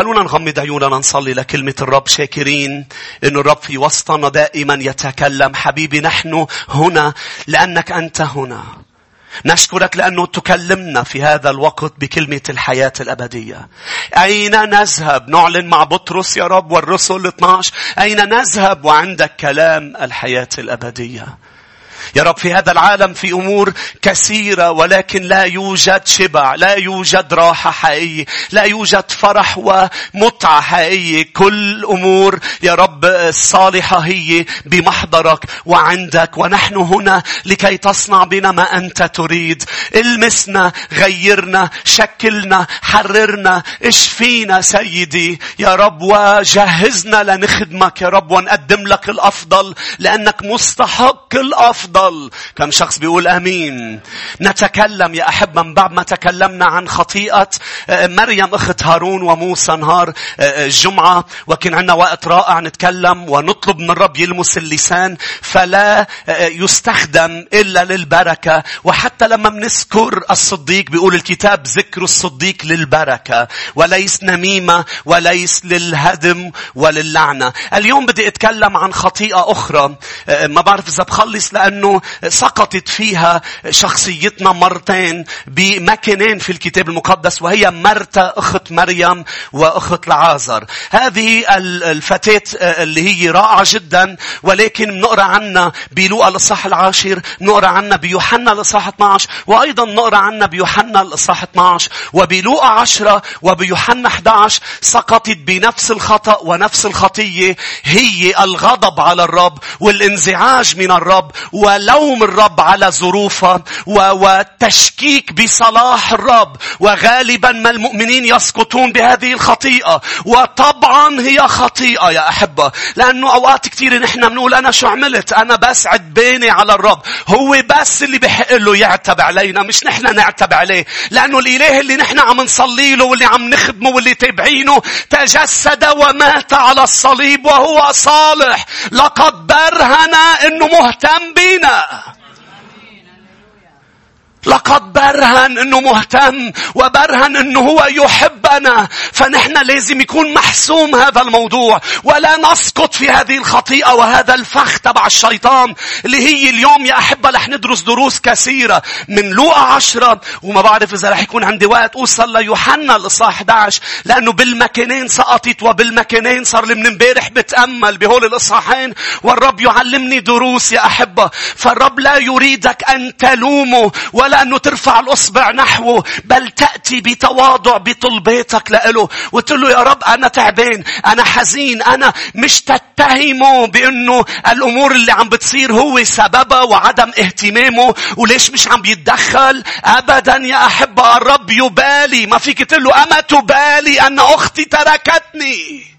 خلونا نغمض عيوننا نصلي لكلمة الرب شاكرين إن الرب في وسطنا دائما يتكلم حبيبي نحن هنا لأنك أنت هنا. نشكرك لأنه تكلمنا في هذا الوقت بكلمة الحياة الأبدية. أين نذهب؟ نعلن مع بطرس يا رب والرسل 12. أين نذهب وعندك كلام الحياة الأبدية؟ يا رب في هذا العالم في أمور كثيرة ولكن لا يوجد شبع لا يوجد راحة حقيقية لا يوجد فرح ومتعة حقيقية. كل أمور يا رب الصالحة هي بمحضرك وعندك. ونحن هنا لكي تصنع بنا ما أنت تريد. المسنا غيرنا شكلنا حررنا اشفينا سيدي. يا رب وجهزنا لنخدمك يا رب ونقدم لك الأفضل لأنك مستحق الأفضل. الأفضل. كم شخص بيقول أمين. نتكلم يا أحبة من بعد ما تكلمنا عن خطيئة آه، مريم أخت هارون وموسى نهار آه، آه، وكان عندنا وقت رائع نتكلم ونطلب من الرب يلمس اللسان فلا يستخدم إلا للبركة وحتى لما بنذكر الصديق بيقول الكتاب ذكر الصديق للبركة وليس نميمة وليس للهدم وللعنة. اليوم بدي أتكلم عن خطيئة أخرى ما بعرف إذا بخلص لأنه لأنه سقطت فيها شخصيتنا مرتين بمكانين في الكتاب المقدس وهي مرتا أخت مريم وأخت لعازر. هذه الفتاة اللي هي رائعة جدا ولكن بنقرأ عنها بلوقا الإصحاح العاشر بنقرأ عنها بيوحنا الإصحاح 12 وأيضا نقرأ عنها بيوحنا الإصحاح 12 وبلوقا 10 وبيوحنا 11 سقطت بنفس الخطأ ونفس الخطية هي الغضب على الرب والانزعاج من الرب ولوم الرب على ظروفها والتشكيك بصلاح الرب. وغالبا ما المؤمنين يسقطون بهذه الخطيئة. وطبعا هي خطيئة يا أحبة. لأنه أوقات كثيرة نحن بنقول أنا شو عملت؟ أنا بس عدباني على الرب. هو بس اللي بحق له يعتب علينا مش نحن نعتب عليه. لأنه الإله اللي نحن عم نصلي له واللي عم نخدمه واللي تابعينه تجسد ومات على الصليب وهو صالح. لقد برهن إنه مهتم بي فينا لقد برهن انه مهتم وبرهن انه هو يحبنا. فنحن لازم يكون محسوم هذا الموضوع. ولا نسقط في هذه الخطيئة وهذا الفخ تبع الشيطان اللي هي اليوم يا أحبة رح ندرس دروس كثيرة من لوقا عشرة. وما بعرف إذا رح يكون عندي وقت أوصل ليوحنا الإصحاح 11 لأنه بالمكانين سقطت وبالمكانين صار لي من امبارح بتأمل بهول الإصحاحين. والرب يعلمني دروس يا أحبة. فالرب لا يريدك أن تلومه ولا ولا أنه ترفع الأصبع نحوه بل تأتي بتواضع بطلباتك لإله. وتقول له يا رب أنا تعبان أنا حزين أنا مش تتهمه بأنه الأمور اللي عم بتصير هو سببها وعدم اهتمامه. وليش مش عم بيتدخل أبدا يا أحبة الرب يبالي. ما فيك تقول له أما تبالي أن أختي تركتني.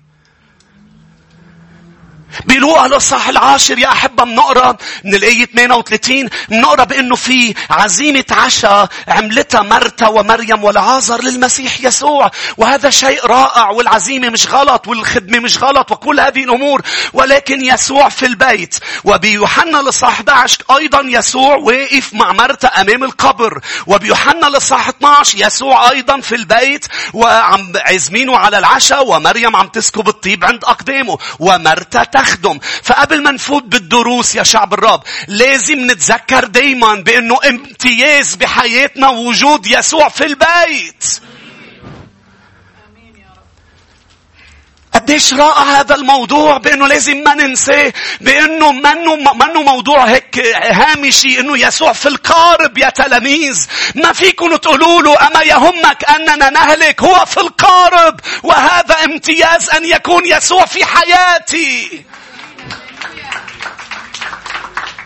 بلوقا الإصحاح العاشر يا أحبة بنقرا من الآية 32 بنقرا بأنه في عزيمة عشاء عملتها مرتا ومريم والعازر للمسيح يسوع. وهذا شيء رائع والعزيمة مش غلط والخدمة مش غلط وكل هذه الأمور. ولكن يسوع في البيت. وبيوحنا الإصحاح 11 أيضا يسوع واقف مع مرتا أمام القبر. وبيوحنا الإصحاح 12 يسوع أيضا في البيت. وعم عزمينه على العشاء ومريم عم تسكب الطيب عند أقدامه. ومرتا تخدم فقبل ما نفوت بالدروس يا شعب الرب لازم نتذكر دايما بأنه امتياز بحياتنا وجود يسوع في البيت. قديش رائع هذا الموضوع بأنه لازم ما ننساه بأنه منه منه موضوع هيك هامشي إنه يسوع في القارب يا تلاميذ. ما فيكم تقولوا له أما يهمك أننا نهلك هو في القارب. وهذا امتياز أن يكون يسوع في حياتي.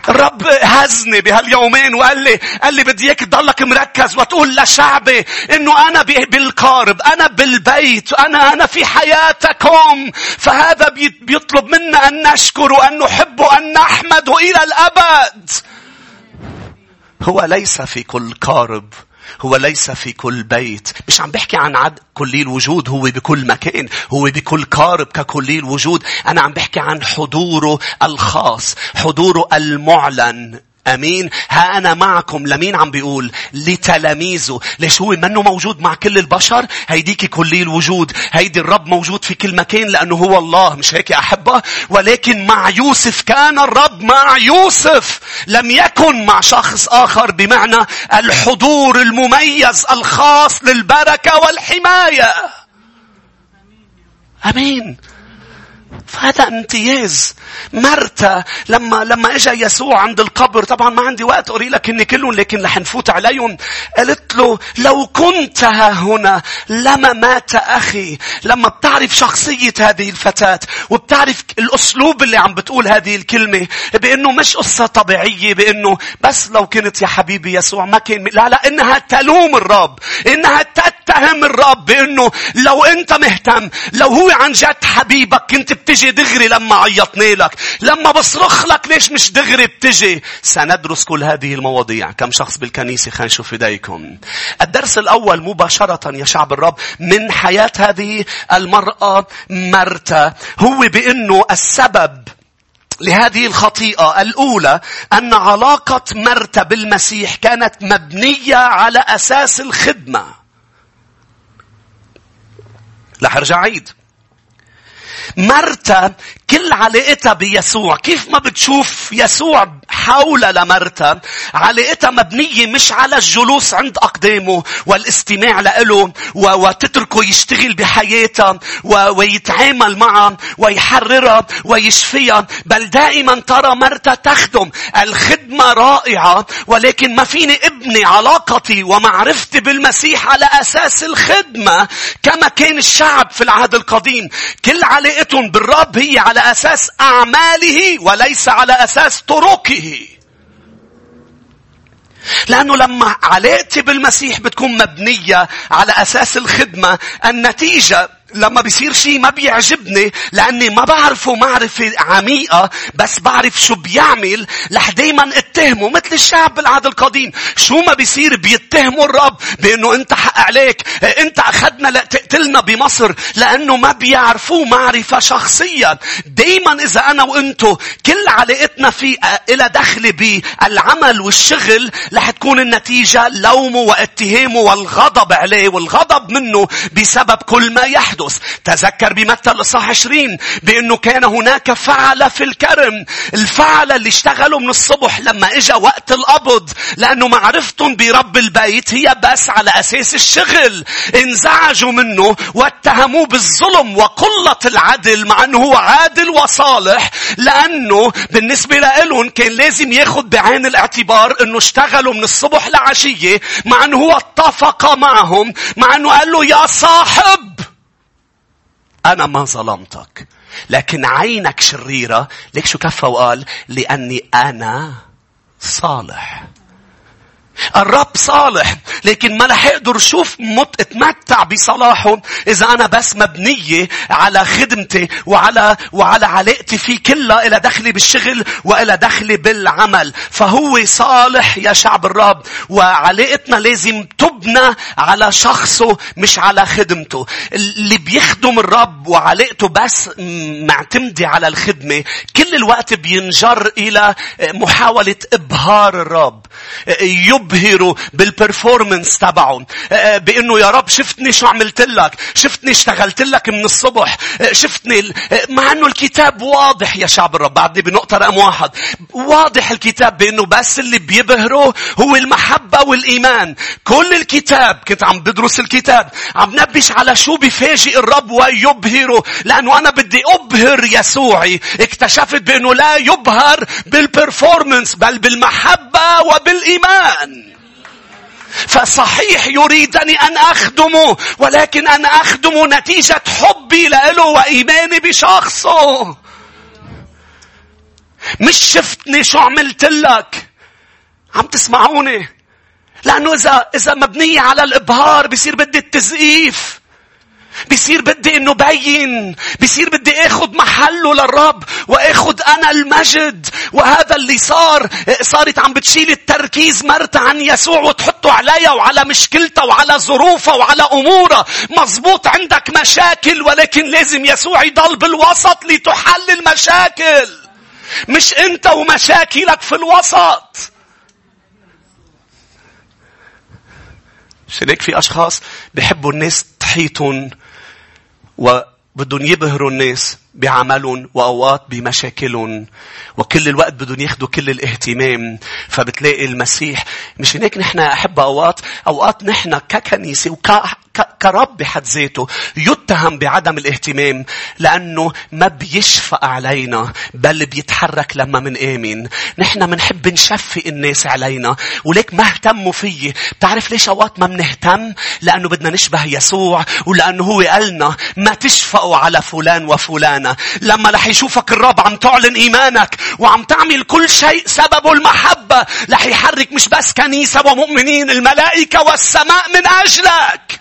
الرب هزني بهاليومين وقال لي قال لي بدي إياك تضلك مركز وتقول لشعبي إنه أنا بالقارب أنا بالبيت أنا أنا في حياتكم. فهذا بيطلب منا أن نشكر وأن نحب وأن نحمد إلى الأبد. هو ليس في كل قارب. هو ليس في كل بيت. مش عم بحكي عن عد كلي الوجود هو بكل مكان. هو بكل قارب ككلي الوجود أنا عم بحكي عن حضوره الخاص حضوره المعلن. آمين. ها أنا معكم لمين عم بيقول؟ لتلاميذه. ليش هو منه موجود مع كل البشر؟ هيديك كلي الوجود. هيدي الرب موجود في كل مكان لأنه هو الله. مش هيك يا أحبة؟ ولكن مع يوسف كان الرب مع يوسف. لم يكن مع شخص آخر بمعنى الحضور المميز الخاص للبركة والحماية. آمين. فهذا امتياز. مرتا لما لما اجى يسوع عند القبر طبعا ما عندي وقت اقري لك إني كلهم لكن رح نفوت عليهم. قلت له لو كنت ها هنا لما مات أخي. لما بتعرف شخصية هذه الفتاة وبتعرف الأسلوب اللي عم بتقول هذه الكلمة بأنه مش قصة طبيعية بأنه بس لو كنت يا حبيبي يسوع ما كان لا لا إنها تلوم الرب إنها تتهم الرب بانه لو أنت مهتم لو هو عن جد حبيبك كنت بتجي دغري لما عيطني لك لما بصرخ لك ليش مش دغري بتجي؟ سندرس كل هذه المواضيع. كم شخص بالكنيسة؟ خلينا نشوف إيديكم. الدرس الأول مباشرة يا شعب الرب من حياة هذه المرأة مرتا هو بأنه السبب لهذه الخطيئة الأولى أن علاقة مرتا بالمسيح كانت مبنية على أساس الخدمة. رح ارجع عيد. مرتا كل علاقتها بيسوع. كيف ما بتشوف يسوع حول لمرتا علاقتها مبنية مش على الجلوس عند أقدامه والاستماع له وتتركه يشتغل بحياتها ويتعامل معها ويحررها ويشفيها. بل دائما ترى مرتا تخدم الخدمة رائعة ولكن ما فيني أبني علاقتي ومعرفتي بالمسيح على أساس الخدمة كما كان الشعب في العهد القديم. كل علاقتهم بالرب هي على على أساس أعماله وليس على أساس طرقه. لأنه لما علاقتي بالمسيح بتكون مبنية على أساس الخدمة النتيجة لما بيصير شيء ما بيعجبني لأني ما بعرفه معرفة عميقة بس بعرف شو بيعمل رح دايما اتهمه مثل الشعب بالعهد القديم. شو ما بيصير بيتهموا الرب بأنه انت حق عليك انت أخذنا لتقتلنا بمصر لأنه ما بيعرفوه معرفة شخصيا. دايما إذا أنا وأنتو كل علاقتنا في إلى دخل بالعمل والشغل رح تكون النتيجة لومه واتهامه والغضب عليه والغضب منه بسبب كل ما يحدث. يحدث تذكر بمتى الإصحاح 20 بأنه كان هناك فعل في الكرم. الفعل اللي اشتغلوا من الصبح لما اجى وقت القبض. لأنه معرفتهم برب البيت هي بس على أساس الشغل. انزعجوا منه واتهموه بالظلم وقلة العدل مع أنه هو عادل وصالح. لأنه بالنسبة لهم كان لازم ياخد بعين الاعتبار أنه اشتغلوا من الصبح لعشية. مع أنه هو اتفق معهم. مع أنه قال له يا صاحب! أنا ما ظلمتك. لكن عينك شريرة. ليك شو كفى وقال لأني أنا صالح. الرب صالح لكن ما رح يقدر شوف مت اتمتع بصلاحه إذا أنا بس مبنية على خدمتي وعلى وعلى علاقتي فيه كلها إلى دخلي بالشغل وإلى دخلي بالعمل. فهو صالح يا شعب الرب وعلاقتنا لازم تبنى على شخصه مش على خدمته. اللي بيخدم الرب وعلاقته بس معتمدة على الخدمة كل الوقت بينجر إلى محاولة إبهار الرب. يب يبهروا بال performance تبعهم. آه، آه، بإنه يا رب شفتني شو عملت لك. شفتني اشتغلت لك من الصبح. آه، شفتني مع إنه الكتاب واضح يا شعب الرب. بعدني بنقطة رقم واحد. واضح الكتاب بإنه بس اللي بيبهره هو المحبة والإيمان. كل الكتاب كنت عم بدرس الكتاب عم نبش على شو بفاجئ الرب ويبهره. لأنه أنا بدي أبهر يسوعي. اكتشفت بإنه لا يبهر بال performance بل بالمحبة وبالإيمان. فصحيح يريدني أن أخدمه ولكن أنا أخدمه نتيجة حبي له وإيماني بشخصه. مش شفتني شو عملت لك؟ عم تسمعوني؟ لأنه إذا إذا مبنية على الإبهار بصير بدي التزقيف بصير بدي إنه بين. بصير بدي آخذ محله للرب وآخذ أنا المجد. وهذا اللي صار. صارت عم بتشيل التركيز مرت عن يسوع وتحطه عليا وعلى مشكلته وعلى ظروفه وعلى أموره. مزبوط عندك مشاكل ولكن لازم يسوع يضل بالوسط لتحل المشاكل مش أنت ومشاكلك في الوسط. مش هيك في أشخاص بحبوا الناس تحيطهم وبدهم يبهروا الناس بعملهم وأوقات بمشاكلهم. وكل الوقت بدهم ياخذوا كل الاهتمام. فبتلاقي المسيح مش هيك نحن أحب أوقات أوقات نحن ككنيسة وك كرب بحد ذاته يتهم بعدم الاهتمام لأنه ما بيشفق علينا بل بيتحرك لما من آمن. نحن منحب نشفي الناس علينا وليك ما اهتموا فيي. بتعرف ليش أوقات ما بنهتم لأنه بدنا نشبه يسوع ولأنه هو قالنا ما تشفقوا على فلان وفلانة. لما رح يشوفك الرب عم تعلن إيمانك وعم تعمل كل شيء سببه المحبة رح يحرك مش بس كنيسة ومؤمنين الملائكة والسماء من أجلك.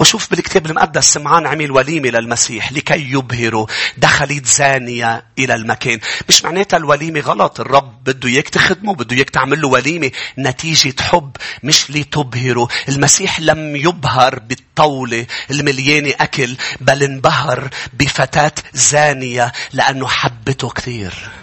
وشوف بالكتاب المقدس سمعان عمل وليمة للمسيح لكي يبهروا دخلت زانية إلى المكان. مش معناتها الوليمة غلط. الرب بده إياك تخدمه. بده إياك تعمل له وليمة نتيجة حب مش لتبهره. المسيح لم يبهر بالطاولة المليانة أكل بل انبهر بفتاة زانية لأنه حبته كثير.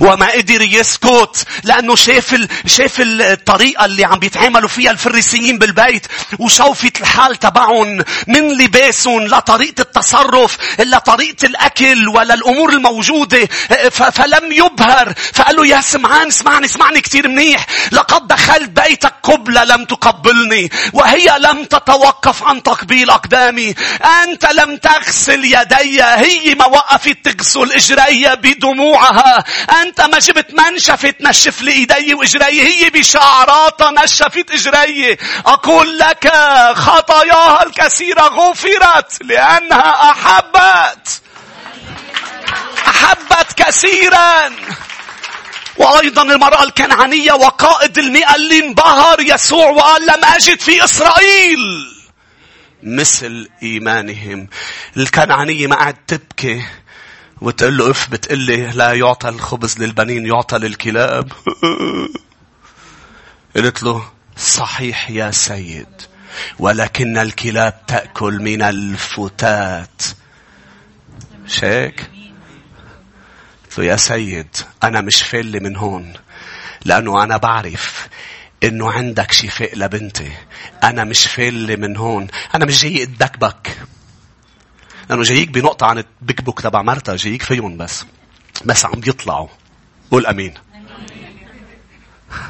وما قدر يسكت لأنه شاف, ال... شاف الطريقة اللي عم بيتعاملوا فيها الفريسيين بالبيت وشوفة الحال تبعهم من لباسهم لطريقة التصرف إلا طريقة الأكل ولا الأمور الموجودة. فلم يبهر فقال له يا سمعان اسمعني اسمعني كتير منيح. لقد دخلت بيتك قبلة لم تقبلني وهي لم تتوقف عن تقبيل أقدامي. أنت لم تغسل يدي هي ما وقفت تغسل إجري بدموعها. أنت ما جبت منشفة تنشف لي إيدي وإجري هي بشعراتها نشفت إجري. أقول لك خطاياها الكثيرة غفرت لأنها أحبت. أحبت كثيرا. وأيضا المرأة الكنعانية وقائد المئة اللي انبهر يسوع وقال لم أجد في إسرائيل. مثل إيمانهم. الكنعانية ما قعد تبكي وتقول له اف بتقول لي لا يعطى الخبز للبنين يعطى للكلاب. قلت له صحيح يا سيد. ولكن الكلاب تأكل من الفتات شيك قلت له يا سيد أنا مش فل من هون لأنه أنا بعرف إنه عندك شفاء لبنتي أنا مش فل من هون أنا مش جاي أدكبك لأنه جايك بنقطة عن البيك بوك تبع مرتا جايك فيهم بس. بس عم بيطلعوا. قول أمين.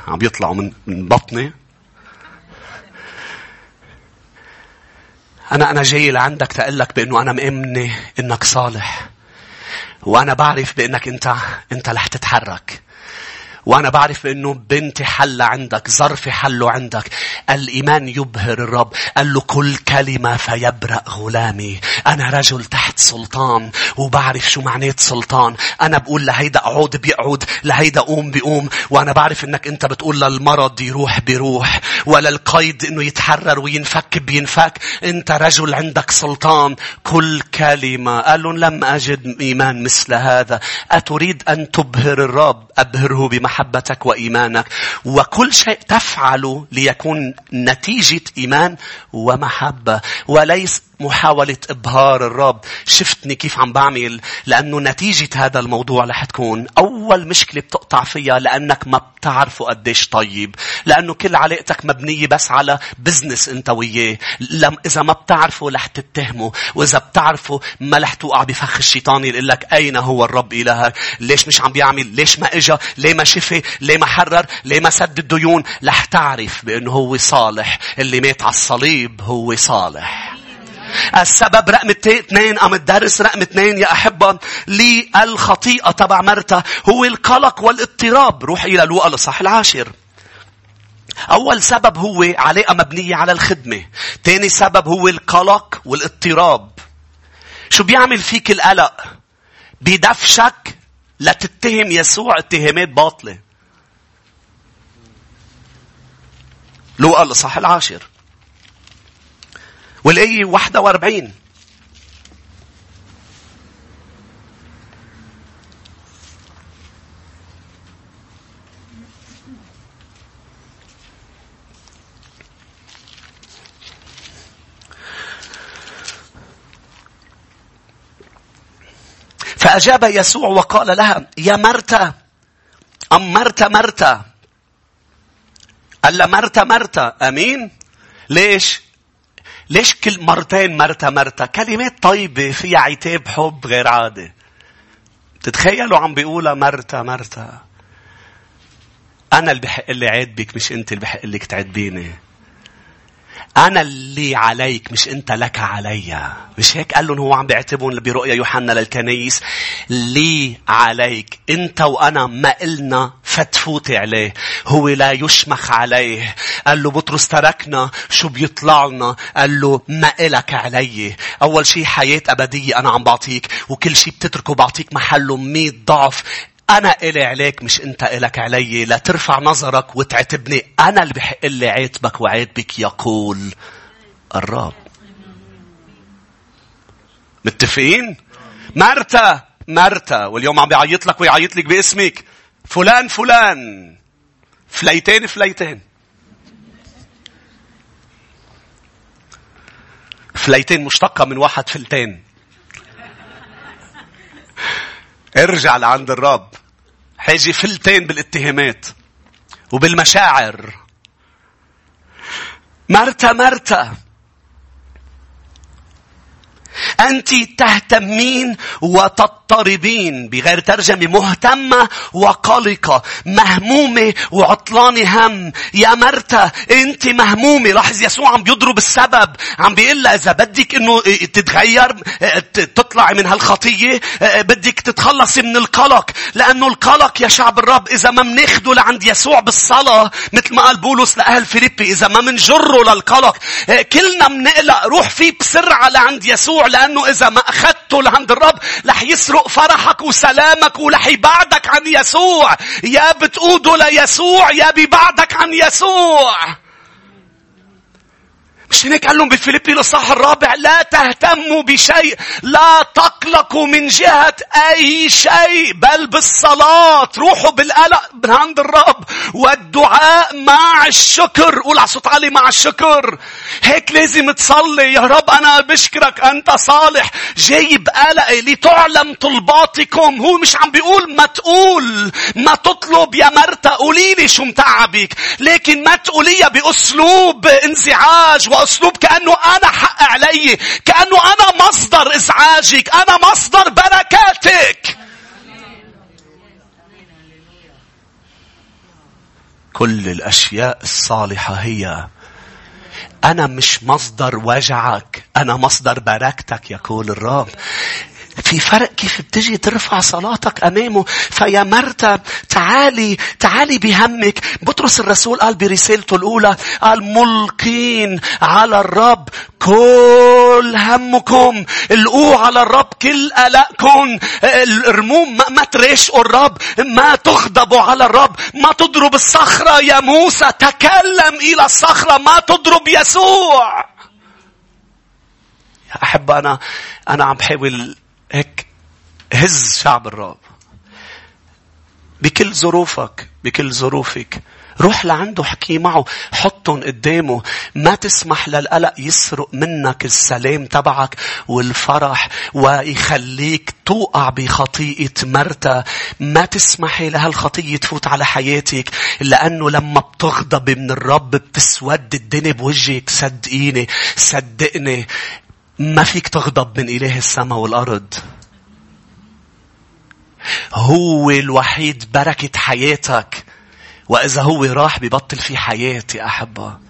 عم بيطلعوا من بطني. أنا أنا جاي لعندك تقول لك بأنه أنا مأمنة إنك صالح. وأنا بعرف بأنك أنت أنت رح تتحرك. وأنا بعرف أنه بنتي حل عندك ظرفي حله عندك. الإيمان يبهر الرب. قال له كل كلمة فيبرأ غلامي. أنا رجل تحت سلطان وبعرف شو معنات سلطان. أنا بقول لهيدا اقعد بيقعد لهيدا قوم بيقوم. وأنا بعرف أنك أنت بتقول للمرض يروح بيروح. ولا القيد أنه يتحرر وينفك بينفك. أنت رجل عندك سلطان. كل كلمة. قال لهم لم أجد إيمان مثل هذا. أتريد أن تبهر الرب؟ أبهره بمحبة. محبتك وإيمانك. وكل شيء تفعله ليكون نتيجة إيمان ومحبة. وليس محاولة إبهار الرب. شفتني كيف عم بعمل لأنه نتيجة هذا الموضوع رح تكون أول مشكلة بتقطع فيها لأنك ما بتعرفه قديش طيب. لأنه كل علاقتك مبنية بس على business أنت وياه. لم إذا ما بتعرفه رح تتهمه. وإذا بتعرفه ما رح توقع بفخ الشيطان يقول لك أين هو الرب إلهك؟ ليش مش عم بيعمل؟ ليش ما إجا؟ ليه ما شفي؟ ليه ما حرر؟ ليه ما سد الديون؟ رح تعرف بأنه هو صالح. اللي مات على الصليب هو صالح. السبب رقم اثنين أم الدرس رقم اثنين يا أحبة للخطيئة تبع مرتا هو القلق والاضطراب. روح إلى لوقا الإصحاح العاشر. أول سبب هو علاقة مبنية على الخدمة. ثاني سبب هو القلق والاضطراب. شو بيعمل فيك القلق؟ بيدفشك لتتهم يسوع اتهامات باطلة. لوقا الإصحاح العاشر. والآية 41 فأجاب يسوع وقال لها يا مرتا أم مرتا مرتا لها مرتا مرتا أمين. ليش؟ ليش كل مرتين مرتا مرتا كلمات طيبة فيها عتاب حب غير عادي تتخيلوا عم بيقولها مرتا مرتا أنا اللي بحق لي عاتبك مش أنت اللي بحق لك تعاتبيني أنا اللي عليك مش أنت لك علي مش هيك؟ قال لهم هو عم بيعتبهم برؤيا يوحنا للكنايس لي عليك. أنت وأنا ما إلنا فتفوتي عليه. هو لا يشمخ عليه. قال له بطرس تركنا شو بيطلع لنا قال له ما إلك علي. أول شيء حياة أبدية أنا عم بعطيك وكل شيء بتتركه بعطيك محله مية ضعف. أنا إلي عليك مش أنت إلك علي لا ترفع نظرك وتعتبني أنا اللي بحق لي عاتبك وعاتبك يقول الرب. متفقين؟ مرتا مرتا واليوم عم بيعيط لك ويعيط لك باسمك. فلان فلان. فليتين فليتين. فليتين مشتقة من واحد فلتين. ارجع لعند الرب. حاجي فلتين بالاتهامات وبالمشاعر. مرتا مرتا أنت تهتمين وتضطربين بغير ترجمة مهتمة وقلقة مهمومة وعطلانة هم. يا مرتا أنت مهمومة. لاحظ يسوع عم بيضرب السبب. عم بيقول لها إذا بدك إنه تتغير تطلعي من هالخطية بدك تتخلصي من القلق. لأنه القلق يا شعب الرب إذا ما مناخده لعند يسوع بالصلاة مثل ما قال بولس لأهل فيليبي إذا ما منجره للقلق. كلنا منقلق. روح فيه بسرعة لعند يسوع. لأنه إذا ما أخذته لعند الرب رح يسرق فرحك وسلامك ورح يبعدك عن يسوع. يا بتقوده ليسوع يا بيبعدك عن يسوع. مش هيك قال لهم بالفيليبي الإصحاح الرابع؟ لا تهتموا بشيء لا تقلقوا من جهة أي شيء بل بالصلاة. روحوا بالقلق من عند الرب والدعاء مع الشكر. قول على صوت عالي مع الشكر. هيك لازم تصلي. يا رب أنا بشكرك أنت صالح. جايب قلقي لتعلم طلباتكم. هو مش عم بيقول ما تقول ما تطلب يا مرتا قولي لي شو متعبك لكن ما تقوليها بأسلوب انزعاج وأسلوب كأنه أنا حق علي كأنه أنا مصدر إزعاجك أنا مصدر بركاتك. كل الأشياء الصالحة هي أنا مش مصدر وجعك أنا مصدر بركتك يقول الرب. في فرق كيف بتجي ترفع صلاتك أمامه. فيا مرتا تعالي تعالي بهمك. بطرس الرسول قال برسالته الأولى قال ملقين على الرب كل همكم. القوا على الرب كل قلقكم. ارموم ما, ما ترشقوا الرب ما تغضبوا على الرب. ما تضرب الصخرة يا موسى. تكلم إلى الصخرة ما تضرب يسوع. أحب أنا أنا عم بحاول هيك هز شعب الرب بكل ظروفك بكل ظروفك. روح لعنده حكي معه حطهم قدامه. ما تسمح للقلق يسرق منك السلام تبعك والفرح ويخليك توقع بخطيئة مرتا. ما تسمحي لهالخطية تفوت على حياتك لأنه لما بتغضب من الرب بتسود الدنيا بوجهك. صدقيني صدقني. ما فيك تغضب من إله السماء والأرض. هو الوحيد بركة حياتك. وإذا هو راح ببطل في حياة يا أحبة.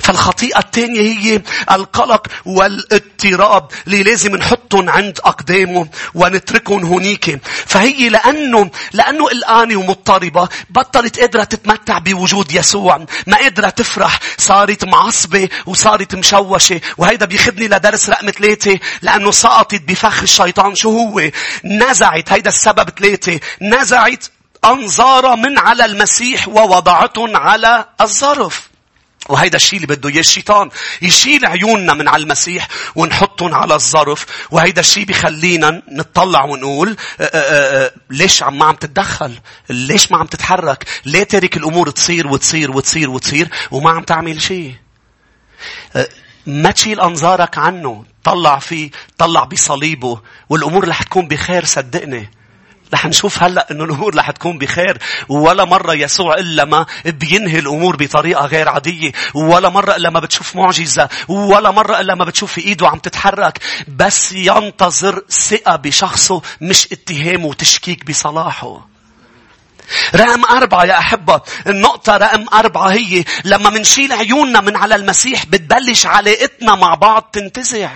فالخطيئة الثانية هي القلق والإضطراب اللي لازم نحطهم عند أقدامه ونتركهم هنيك. فهي لأنه لأنه قلقانة ومضطربة بطلت قادرة تتمتع بوجود يسوع. ما قادرة تفرح. صارت معصبة وصارت مشوشة. وهيدا بيخدني لدرس رقم ثلاثة لأنه سقطت بفخ الشيطان. شو هو؟ نزعت. هيدا السبب ثلاثة. نزعت أنظارها من على المسيح ووضعتهم على الظرف. وهيدا الشيء اللي بده إياه الشيطان. يشيل عيوننا من على المسيح ونحطهم على الظرف وهيدا الشيء بيخلينا نطلع ونقول آآ آه، آآ آه، آه، ليش عم ما عم تتدخل؟ ليش ما عم تتحرك؟ ليه ترك الأمور تصير وتصير وتصير وتصير وما عم تعمل شيء ما تشيل أنظارك عنه. طلع فيه طلع بصليبه والأمور رح تكون بخير صدقني. رح نشوف هلأ إنه الأمور رح تكون بخير. ولا مرة يسوع إلا ما بينهي الأمور بطريقة غير عادية. ولا مرة إلا ما بتشوف معجزة. ولا مرة إلا ما بتشوف في إيده عم تتحرك. بس ينتظر ثقة بشخصه مش اتهام وتشكيك بصلاحه. رقم أربعة يا أحبة النقطة رقم أربعة هي لما منشيل عيوننا من على المسيح بتبلش علاقتنا مع بعض تنتزع.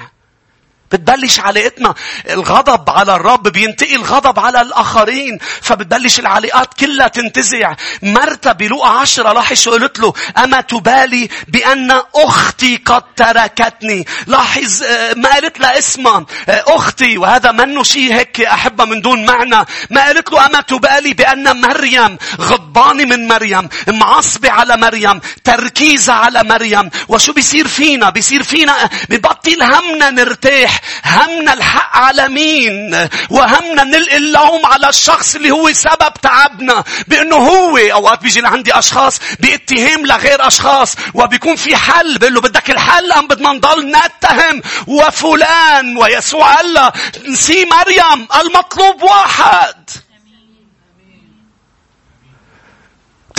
بتبلش علاقتنا. الغضب على الرب بينتقل الغضب على الآخرين فبتبلش العلاقات كلها تنتزع. مرتا بلوقا عشرة لاحظ شو قلت له أما تبالي بأن أختي قد تركتني. لاحظ آه، ما قالت لها اسمها آه، أختي. وهذا منه شيء هيك أحبة من دون معنى. ما قالت له أما تبالي بأن مريم غضبانة من مريم معصبة على مريم تركيزة على مريم. وشو بيصير فينا؟ بيصير فينا ببطل همنا نرتاح. همنا الحق على مين؟ وهمنا نلقي اللوم على الشخص اللي هو سبب تعبنا. بأنه هو أوقات بيجي لعندي أشخاص باتهام لغير أشخاص وبيكون في حل بقول له بدك الحل أم بدنا نضل نتهم. وفلان ويسوع قال له نسي مريم المطلوب واحد.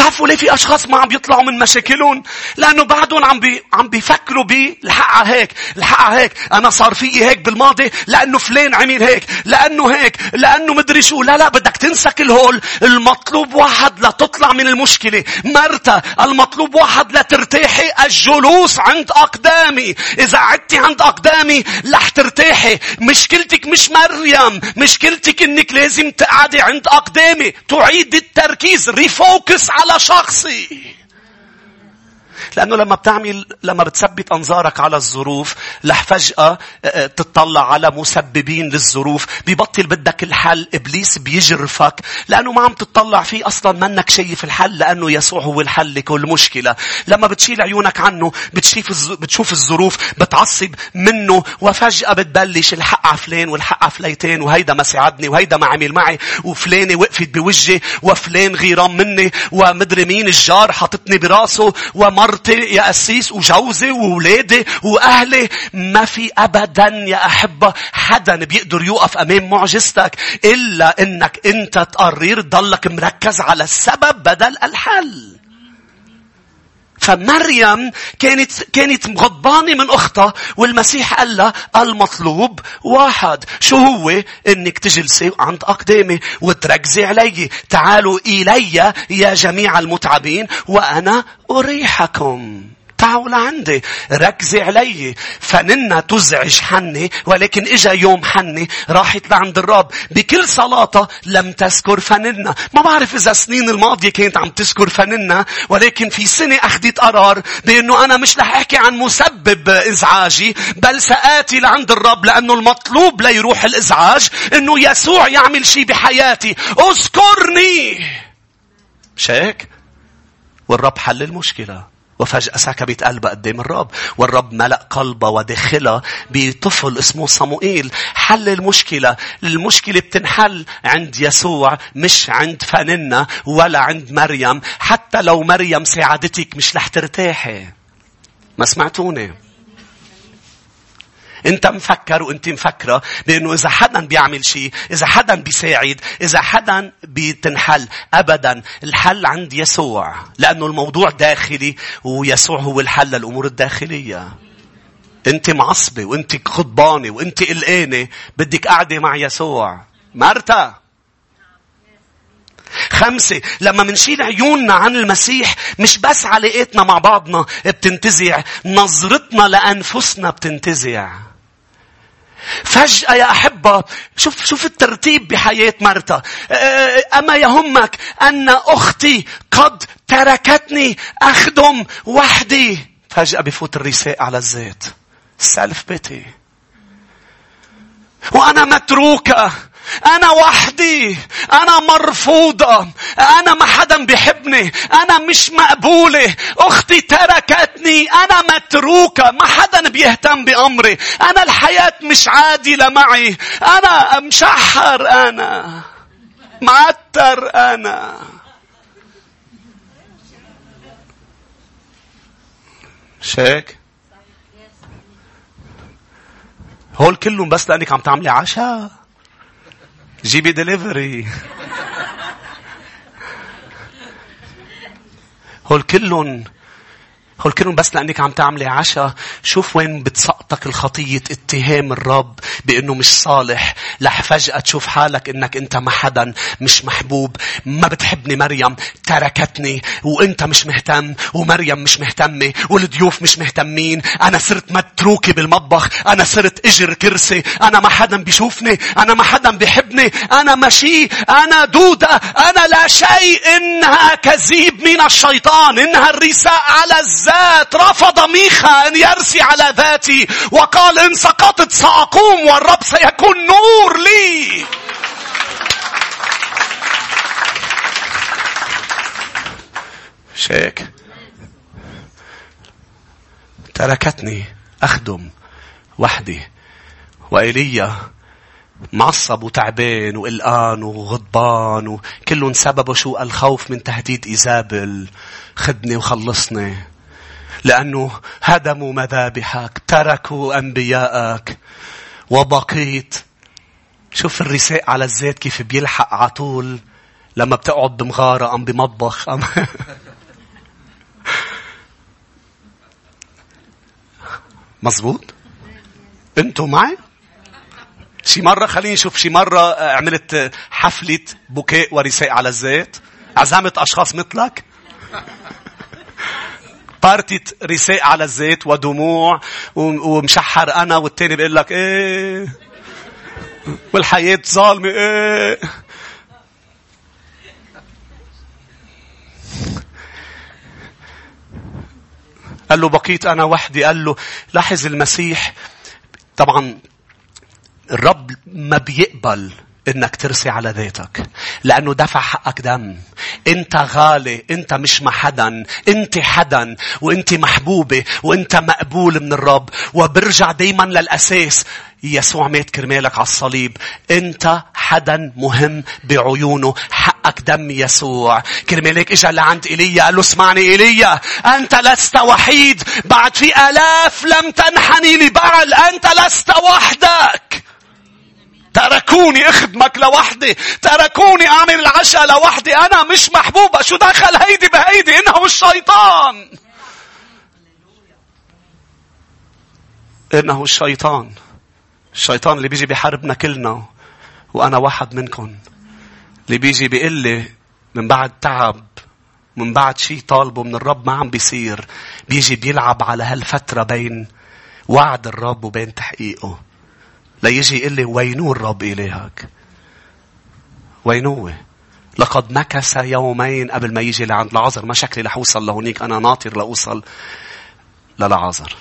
بتعرفوا ليه في أشخاص ما عم بيطلعوا من مشاكلهم؟ لأنه بعدهم عم بي عم بيفكروا بالحق هيك، الحق هيك، أنا صار فيي هيك بالماضي لأنه فلان عمل هيك، لأنه هيك، لأنه مدري شو، لا لا بدك تنسى كل هول، المطلوب واحد لتطلع من المشكلة، مرتا المطلوب واحد لترتاحي الجلوس عند أقدامي، إذا قعدتي عند أقدامي رح ترتاحي، مشكلتك مش مريم، مشكلتك إنك لازم تقعدي عند أقدامي، تعيد التركيز، ريفوكس على على شخصي لأنه لما بتعمل لما بتثبت أنظارك على الظروف رح فجأة آه، آه، تطلع على مسببين للظروف. ببطل بدك الحل إبليس بيجرفك لأنه ما عم تطلع فيه أصلا منك شايف الحل لأنه يسوع هو الحل لكل مشكلة. لما بتشيل عيونك عنه بتشوف بتشوف الظروف بتعصب منه وفجأة بتبلش الحق على فلان والحق على فليتين وهيدا ما ساعدني وهيدا ما عمل معي وفلانة وقفت بوجهي وفلان غيران مني ومدري مين الجار حاطتني براسه ومرت مرتي يا قسيس وجوزي وولادي وأهلي ما في أبدا يا أحبة حدا بيقدر يوقف أمام معجزتك إلا إنك أنت تقرر تضلك مركز على السبب بدل الحل. فمريم كانت كانت غضبانة من أختها والمسيح قال لها المطلوب واحد شو هو؟ إنك تجلسي عند أقدامي وتركزي علي. تعالوا إلي يا جميع المتعبين وأنا أريحكم. تعالوا لعندي ركزي علي. فننا تزعج حني ولكن إجا يوم حني راحت لعند الرب. بكل صلاتها لم تذكر فننا. ما بعرف إذا السنين الماضية كانت عم تذكر فننا ولكن في سنة أخذت قرار بأنه أنا مش رح أحكي عن مسبب إزعاجي بل سآتي لعند الرب لأنه المطلوب ليروح الإزعاج إنه يسوع يعمل شيء بحياتي. أذكرني! مش هيك؟ والرب حل المشكلة. وفجأة سكبت قلبها قدام الرب والرب ملأ قلبها وداخلها بطفل اسمه صموئيل. حل المشكلة. المشكلة بتنحل عند يسوع مش عند فننا ولا عند مريم. حتى لو مريم ساعدتك مش رح ترتاحي. ما سمعتوني؟ انت مفكر وانت مفكرة بانه إذا حدا بيعمل شيء إذا حدا بيساعد إذا حدا بيتنحل ابدا الحل عند يسوع لأنه الموضوع داخلي ويسوع هو الحل للأمور الداخلية. انت معصبة وانت خضبانة وانت قلقانة بدك قاعدة مع يسوع. مرتا خمسة لما منشيل عيوننا عن المسيح مش بس علاقتنا مع بعضنا بتنتزع نظرتنا لأنفسنا بتنتزع. فجأة يا أحبة شوف شوف الترتيب بحياة مرتا أه، أما يهمك أن أختي قد تركتني أخدم وحدي. فجأة بفوت الرساء على الذات. سلف بيتي. وأنا متروكة. أنا وحدي أنا مرفوضة أنا ما حدا بيحبني أنا مش مقبولة أختي تركتني أنا متروكة ما حدا بيهتم بأمري أنا الحياة مش عادلة معي أنا مشحر أنا معتر أنا. شيك؟ هول كلهم بس لأنك عم تعملي عشاء. جيبي دليفري هول كلهم هول كلهم بس لأنك عم تعملي عشاء. شوف وين بتسقطك الخطية اتهام الرب بأنه مش صالح. لح فجأة تشوف حالك أنك أنت ما حدا مش محبوب. ما بتحبني مريم تركتني. وأنت مش مهتم ومريم مش مهتمة والضيوف مش مهتمين. أنا صرت متروكة بالمطبخ. أنا صرت إجر كرسي. أنا ما حدا بيشوفني. أنا ما حدا بيحبني. أنا ماشي. أنا دودة. أنا لا شيء. إنها كذيب من الشيطان. إنها الرساء على الزمان الذات رفض ميخا أن يرسي على ذاتي وقال إن سقطت سأقوم والرب سيكون نور لي. شيك تركتني أخدم وحدي وإيليا معصب وتعبان وقلقان وغضبان وكلهم سببه شو الخوف من تهديد إيزابل خدني وخلصني. لأنه هدموا مذابحك تركوا أنبياءك. وبقيت. شوف الرساء على الزيت كيف بيلحق على طول لما بتقعد بمغارة أم بمطبخ. أم مزبوط أنتوا معي؟ شي مرة خليني نشوف شي مرة عملت حفلة بوكيه ورساء على الزيت. عزمت أشخاص مثلك؟ بارتي رساء على الزيت ودموع ومشحر أنا والتاني بيقول لك إيه؟ والحياة ظالمة إيه؟ قال له بقيت أنا وحدي. قال له لاحظ المسيح. طبعا الرب ما بيقبل إنك ترسي على ذاتك. لأنه دفع حقك دم. أنت غالي أنت مش مع حدا أنت حدا وأنت محبوبة وأنت مقبول من الرب. وبرجع دايما للأساس. يسوع مات كرمالك على الصليب. أنت حدا مهم بعيونه. حقك دم يسوع. كرمالك إجا لعند إيليا. قال له اسمعني إيليا. أنت لست وحيد. بعد في آلاف لم تنحني لبعل. أنت لست وحدك. تركوني اخدمك لوحدي تركوني اعمل العشاء لوحدي أنا مش محبوبة شو دخل هيدي بهيدي؟ انه الشيطان انه الشيطان الشيطان اللي بيجي بيحاربنا كلنا وأنا واحد منكم. اللي بيجي بيقول لي من بعد تعب من بعد شيء طالبه من الرب ما عم بيصير بيجي بيلعب على هالفترة بين وعد الرب وبين تحقيقه. ليجي يقول لي وينو الرب إلهك؟ وينوه لقد مكث يومين قبل ما يجي لعند العذر. ما شكلي رح أوصل لهونيك أنا ناطر لأوصل للعذر.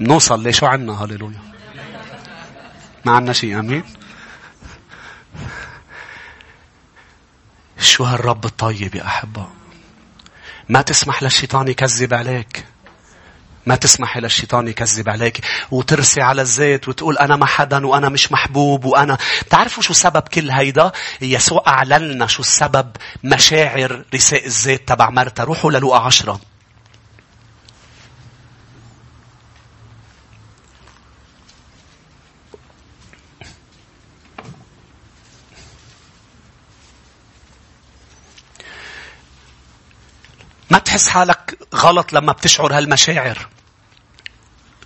نوصل ليه شو عنا؟ هللويا. ما عنا شيء آمين. شو هالرب الطيب يا أحبة؟ ما تسمح للشيطان يكذب عليك. ما تسمحي للشيطان يكذب عليك وترسي على الزيت وتقول أنا ما حدا وأنا مش محبوب وأنا تعرفوا شو سبب كل هيدا؟ يسوع أعلن لنا شو السبب مشاعر رساء الزيت تبع مرتا روحوا للوقا عشرة. ما تحس حالك غلط لما بتشعر هالمشاعر.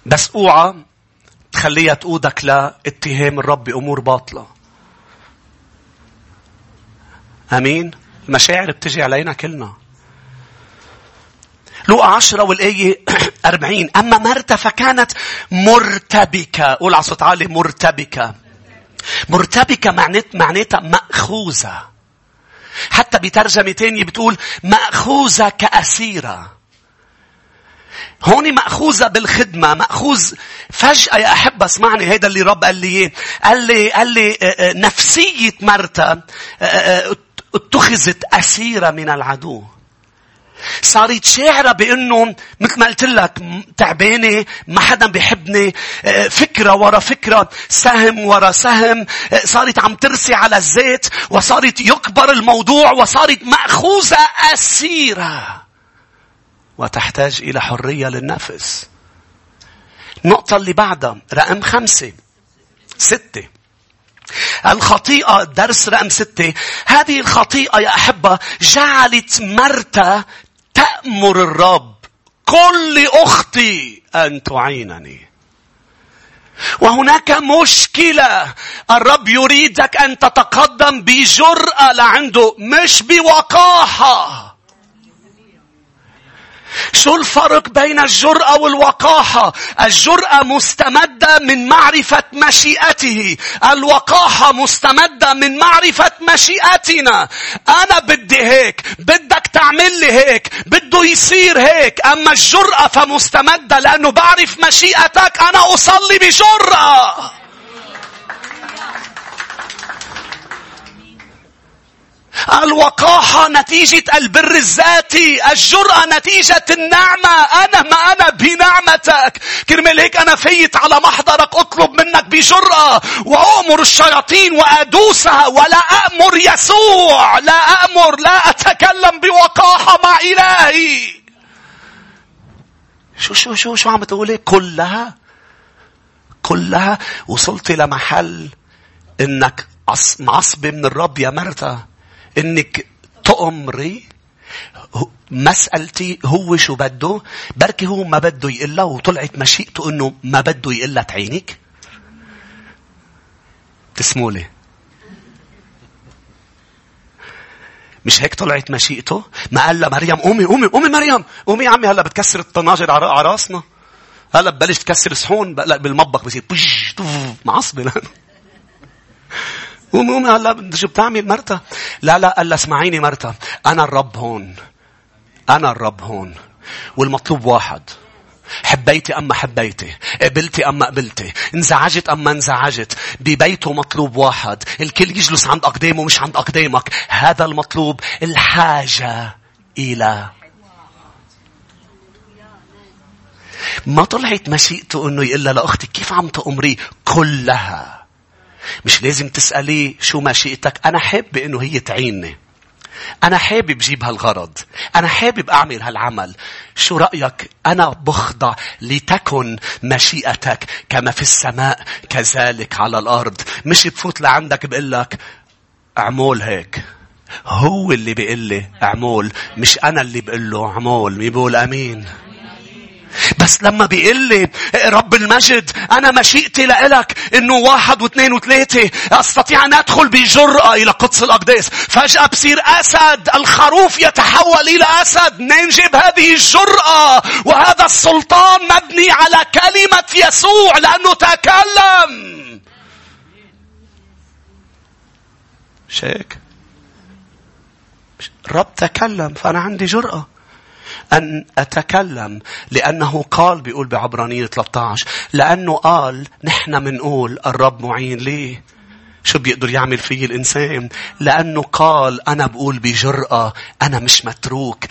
بس اوعى تخليها تقودك لاتهام الرب بأمور باطلة. أمين؟ المشاعر بتجي علينا كلنا. لوقا عشرة والآية أربعين أما مرتا فكانت مرتبكة قول على صوت عالي مرتبكة مرتبكة معناتها مأخوذة حتى بترجمة تانية بتقول مأخوذة كأسيرة. هون مأخوذة بالخدمة، مأخوذ فجأة يا أحب أسمعني هيدا اللي رب قال لي إيه؟ قال لي قال لي نفسية مرتا اتخذت أسيرة من العدو. صارت شاعرة بأنه مثل ما قلت لك تعبانة ما حدا بيحبني فكرة ورا فكرة سهم ورا سهم صارت عم ترسي على الزيت وصارت يكبر الموضوع وصارت مأخوذة أسيرة وتحتاج إلى حرية للنفس. النقطة اللي بعدها رقم خمسة ستة. الخطيئة درس رقم ستة. هذه الخطيئة يا أحبة جعلت مرتا تأمر الرب. كل أختي أن تعينني. وهناك مشكلة. الرب يريدك أن تتقدم بجرأة لعنده مش بوقاحة. شو الفرق بين الجرأة والوقاحة؟ الجرأة مستمدة من معرفة مشيئته. الوقاحة مستمدة من معرفة مشيئتنا. أنا بدي هيك. بدك تعمل لي هيك. بده يصير هيك. أما الجرأة فمستمدة لأنه بعرف مشيئتك أنا أصلي بجرأة. الوقاحة نتيجة البر الذاتي. الجرأة نتيجة النعمة. أنا ما أنا بنعمتك. كرمال هيك أنا فيت على محضرك أطلب منك بجرأة وأؤمر الشياطين وأدوسها ولا أأمر يسوع. لا أأمر لا أتكلم بوقاحة مع إلهي. شو شو شو شو عم تقولي؟ كلها كلها وصلت لمحل إنك معصبة من الرب يا مرتا إنك تأمري مسألتي هو شو بده. بركي هو ما بده يقلها وطلعت مشيئته إنه ما بده يقلها تعينك. تسموا لي. مش هيك طلعت مشيئته؟ ما قال مريم قومي قومي قومي مريم قومي يا عمي هلا بتكسر الطناجر على راسنا. هلا ببلش تكسر صحون بالمطبخ بصير بش معصبة. قومي قومي هلا شو بتعمل مرتا لا لا قال اسمعيني مرتا أنا الرب هون. أنا الرب هون. والمطلوب واحد. حبيتي أما حبيتي؟ قبلتي أما قبلتي؟ انزعجت أما انزعجت؟ ببيته مطلوب واحد. الكل يجلس عند أقدامه مش عند أقدامك. هذا المطلوب. الحاجة إلى. ما طلعت مشيئته إنه يقول لاختك كيف عم تأمري كلها؟ مش لازم تسألي شو مشيئتك أنا حابة إنه هي تعيني. أنا حابب جيب هالغرض. أنا حابب أعمل هالعمل. شو رأيك؟ أنا بخضع لتكن مشيئتك كما في السماء كذلك على الأرض. مش بفوت لعندك بقول لك اعمل هيك. هو اللي بيقول لي اعمل مش أنا اللي بقول له اعمل. بيقول أمين؟ بس لما بيقول لي رب المجد أنا مشيئتي لإلك إنه واحد واثنين وثلاثة أستطيع أن أدخل بجرأة إلى قدس الأقداس فجأة بصير أسد الخروف يتحول إلى أسد. ننجب هذه الجرأة؟ وهذا السلطان مبني على كلمة يسوع لأنه تكلم. مش هيك الرب تكلم فأنا عندي جرأة. أن أتكلم لأنه قال بيقول بعبرانية 13 لأنه قال نحن منقول الرب معين ليه؟ شو بيقدر يعمل في الإنسان؟ لأنه قال أنا بقول بجرأة أنا مش متروك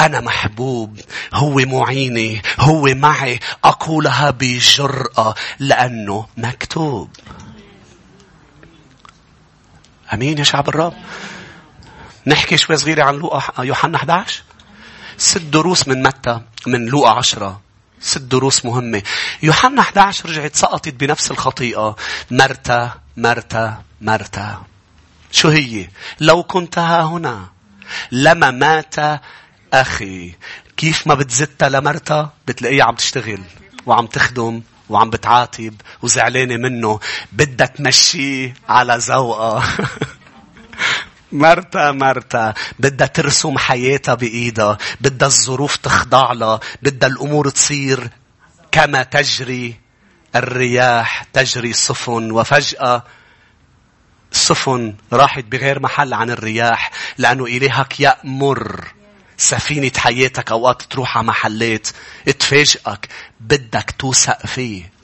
أنا محبوب هو معيني هو معي أقولها بجرأة لأنه مكتوب. أمين يا شعب الرب. نحكي شوي صغيرة عن لوقا يوحنا 11 ست دروس من متى؟ من لوقا عشرة. ست دروس مهمة. يوحنا 11 رجعت سقطت بنفس الخطيئة. مرتا مرتا مرتا. شو هي؟ لو كنت ها هنا. لما مات أخي. كيف ما بتزتها لمرتا؟ بتلاقيها عم تشتغل وعم تخدم وعم بتعاتب وزعلانة منه. بدها تمشيه على ذوقها. مرتا مرتا. بدها ترسم حياتها بإيدها. بدها الظروف تخضع لها. بدها الأمور تصير كما تجري. الرياح تجري السفن وفجأة السفن راحت بغير محل عن الرياح لأنه إلهك يأمر سفينة حياتك أوقات تروح على محلات تفاجئك. بدك توثق فيه.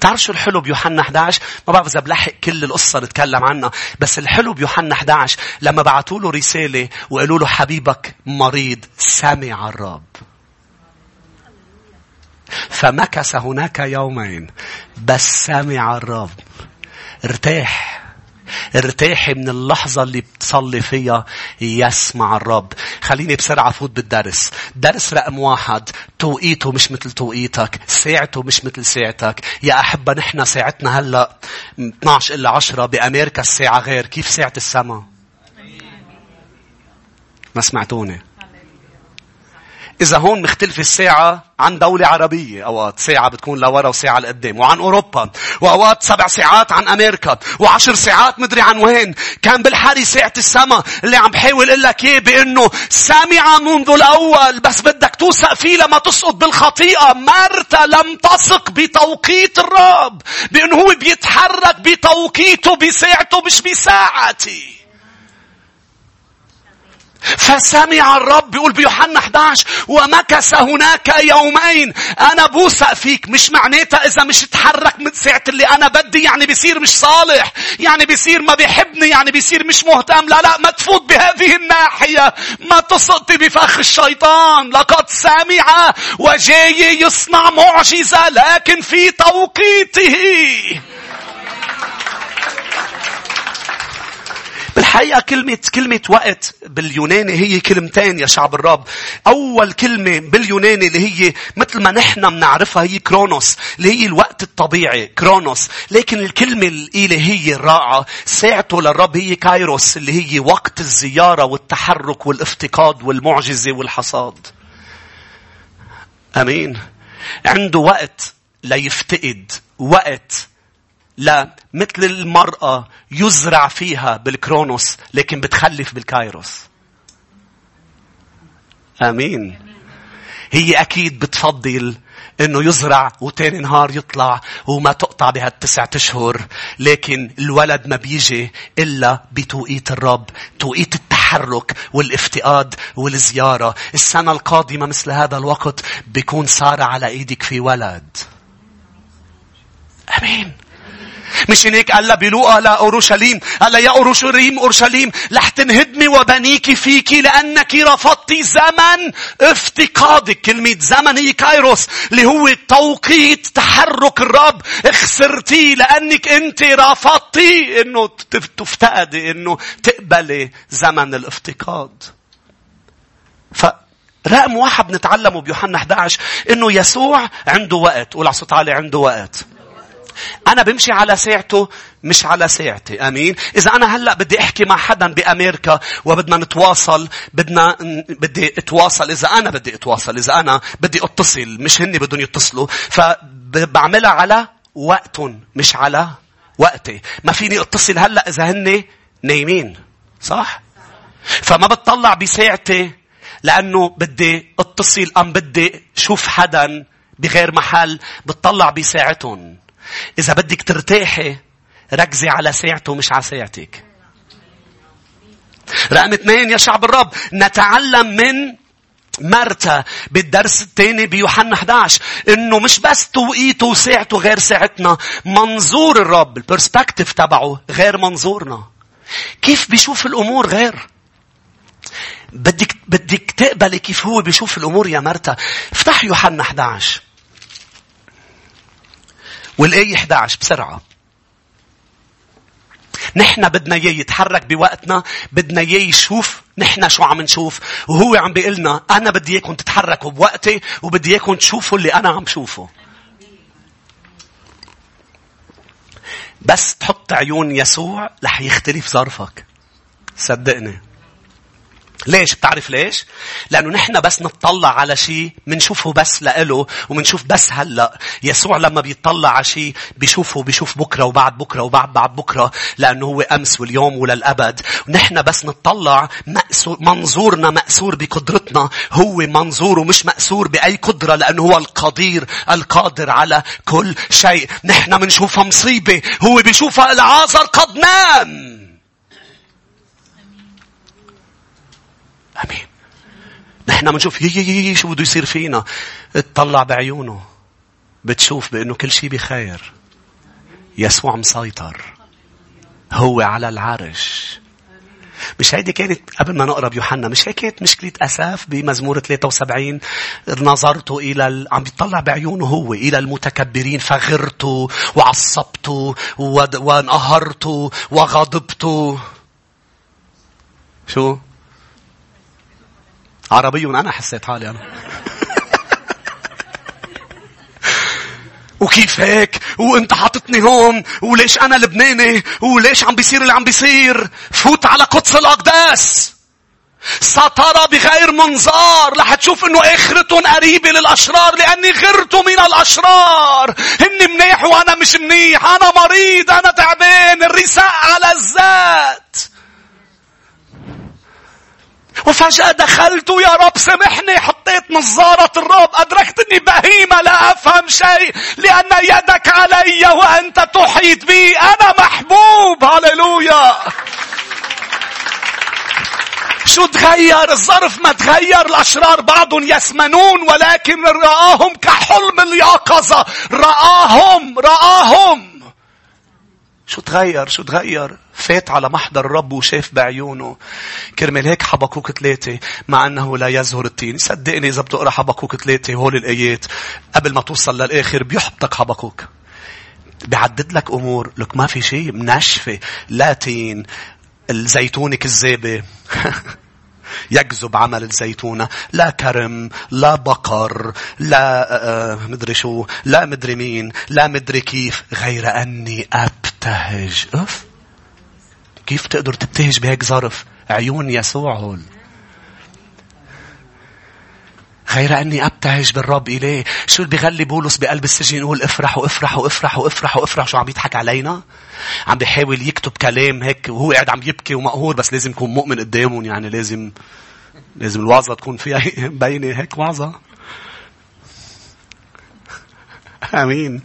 تعرف شو الحلو بيوحنا 11 ما بعرف إذا بلحق كل القصة نتكلم عنها بس الحلو بيوحنا 11 لما بعثوا له رسالة وقالوا له حبيبك مريض سمع الرب. فمكث هناك يومين بس سمع الرب. ارتاح. ارتاحي من اللحظة اللي بتصلي فيها. يسمع الرب. خليني بسرعة فوت بالدرس. درس رقم واحد. توقيته مش مثل توقيتك. ساعته مش مثل ساعتك. يا أحبة نحن ساعتنا هلأ 12 إلا 10 بأمريكا الساعة غير. كيف ساعة السماء؟ ما سمعتوني. إذا هون مختلفة الساعة عن دولة عربية. أوقات ساعة بتكون لورا وساعة لقدام وعن أوروبا. وأوقات سبع ساعات عن أمريكا. وعشر ساعات مدري عن وين. كان بالحري ساعة السما. اللي عم بحاول أقول لك إيه بأنه سمع منذ الأول. بس بدك توثق فيه لما تسقط بالخطيئة. مرتا لم تثق بتوقيت الرب. بأنه هو بيتحرك بتوقيته بساعته مش بساعتي. فسمع الرب بيقول بيوحنا 11 ومكث هناك يومين. أنا بوثق فيك مش معناتها إذا مش تحرك من ساعة اللي أنا بدي يعني بيصير مش صالح يعني بيصير ما بيحبني يعني بيصير مش مهتم. لا لا ما تفوت بهذه الناحية. ما تسقطي بفخ الشيطان. لقد سمع وجاي يصنع معجزة لكن في توقيته. بالحقيقة كلمة, كلمة وقت باليوناني هي كلمتين يا شعب الرب. أول كلمة باليوناني اللي هي مثل ما نحن بنعرفها هي كرونوس. اللي هي الوقت الطبيعي. كرونوس. لكن الكلمة الإلهية الرائعة ساعته للرب هي كايروس اللي هي وقت الزيارة والتحرك والافتقاد والمعجزة والحصاد. أمين. عنده وقت ليفتقد. وقت لا مثل المرأة يزرع فيها بالكرونوس لكن بتخلف بالكايروس. آمين. هي أكيد بتفضل إنه يزرع وتاني نهار يطلع وما تقطع بهالتسعة أشهر لكن الولد ما بيجي إلا بتوقيت الرب توقيت التحرك والافتقاد والزيارة السنة القادمة مثل هذا الوقت بيكون صار على إيدك في ولد آمين مش هيك قال لها بلوقا لأورشليم قال يا أورشليم أورشليم لح تنهدمي وبنيك فيك لأنك رفضتي زمن افتقادك كلمة زمن هي كايروس اللي هو توقيت تحرك الرب. خسرتي لأنك أنت رفضتي أنه تفتقدي أنه تقبلي زمن الافتقاد. ف رقم واحد بنتعلمه بيوحنا 11 إنه يسوع عنده وقت. قول على صوت عالي عنده وقت. أنا بمشي على ساعته مش على ساعتي. أمين. إذا أنا هلأ بدي أحكي مع حدا بأمريكا وبدنا نتواصل بدنا بدي أتواصل. إذا أنا بدي أتواصل إذا أنا بدي أتصل مش هني بدهم يتصلوا. فبعملها على وقتهم مش على وقتي. ما فيني أتصل هلأ إذا هني نايمين. صح؟ فما بتطلع بساعتي لأنه بدي أتصل أم بدي شوف حدا بغير محل بتطلع بساعتهم. إذا بدك ترتاحي ركزي على ساعته مش على ساعتك. رقم اثنين يا شعب الرب نتعلم من مرتا بالدرس الثاني بيوحنا 11 إنه مش بس توقيته وساعته غير ساعتنا منظور الرب البرسبكتيف تبعه غير منظورنا. كيف بيشوف الأمور غير؟ بدك بدك تقبلي كيف هو بيشوف الأمور يا مرتا افتح يوحنا 11 والآية 11 بسرعة. نحن بدنا إياه يتحرك بوقتنا بدنا إياه يشوف نحن شو عم نشوف. وهو عم بيقول لنا أنا بدي إياكم تتحركوا بوقتي وبدي إياكم تشوفوا اللي أنا عم شوفه. بس تحط عيون يسوع رح يختلف ظرفك. صدقني. ليش؟ بتعرف ليش؟ لأنه نحن بس نطلع على شيء منشوفه بس لإله ومنشوف بس هلأ. يسوع لما بيطلع على شيء بيشوفه بيشوف بكرة وبعد بكرة وبعد بعد بكرة لأنه هو أمس واليوم وللأبد. ونحن بس نطلع مأسور منظورنا مأسور بقدرتنا هو منظوره مش مأسور بأي قدرة لأنه هو القدير القادر على كل شيء. نحن منشوفها مصيبة هو بيشوفها العازر قد نام. آمين. نحن بنشوف يي يي يي شو بده يصير فينا؟ اطلع بعيونه. بتشوف بأنه كل شيء بخير. يسوع مسيطر. هو على العرش. مش هيدي كانت قبل ما نقرأ بيوحنا مش هيك كانت مشكلة أساف بمزمور 73 نظرت إلى ال... عم بيطلع بعيونه هو إلى المتكبرين فغرت وعصبت. وانقهرت وغضبت شو؟ عربي أنا حسيت حالي أنا. وكيف هيك؟ وإنت حاططني هون وليش أنا لبناني؟ وليش عم بيصير اللي عم بيصير؟ فوت على قدس الأقداس. سترى بغير منظار. رح تشوف إنه آخرتهم قريبة للأشرار لأني غرت من الأشرار. هن منيح وأنا مش منيح. أنا مريض أنا تعبان. الرساء على الذات. وفجأة دخلت يا رب سامحني حطيت نظارة الرب. أدركت أني بهيمة لا أفهم شيء لأن يدك علي وأنت تحيط بي. أنا محبوب. هللويا. شو تغير؟ الظرف ما تغير. الأشرار بعضهم يسمنون ولكن رآهم كحلم اليقظة. رآهم رآهم. شو تغير؟ شو تغير؟ فات على محضر الرب وشاف بعيونه. كرمال هيك حبكوك ثلاثة مع أنه لا يزهر التين. صدقني إذا بتقرأ حبكوك ثلاثة هول الآيات قبل ما توصل للآخر بيحبطك حبكوك. بيعدد لك أمور. لك ما في شيء. منشفة لا تين. الزيتونة كذابة يكذب عمل الزيتونة. لا كرم لا بقر لا آه, آه، مدري شو. لا مدري مين. لا مدري كيف. غير أني أبتهج أف؟ كيف تقدر تبتهج بهيك ظرف؟ عيون يسوع هول غير أني أبتهج بالرب إليه. شو اللي بيغلي بولس بقلب السجن يقول افرحوا افرحوا افرحوا افرحوا افرحوا شو عم يضحك علينا؟ عم بيحاول يكتب كلام هيك وهو قاعد عم يبكي ومقهور بس لازم يكون مؤمن قدامهم. يعني لازم لازم الوعظة تكون فيها مبينة هيك وعظة. آمين.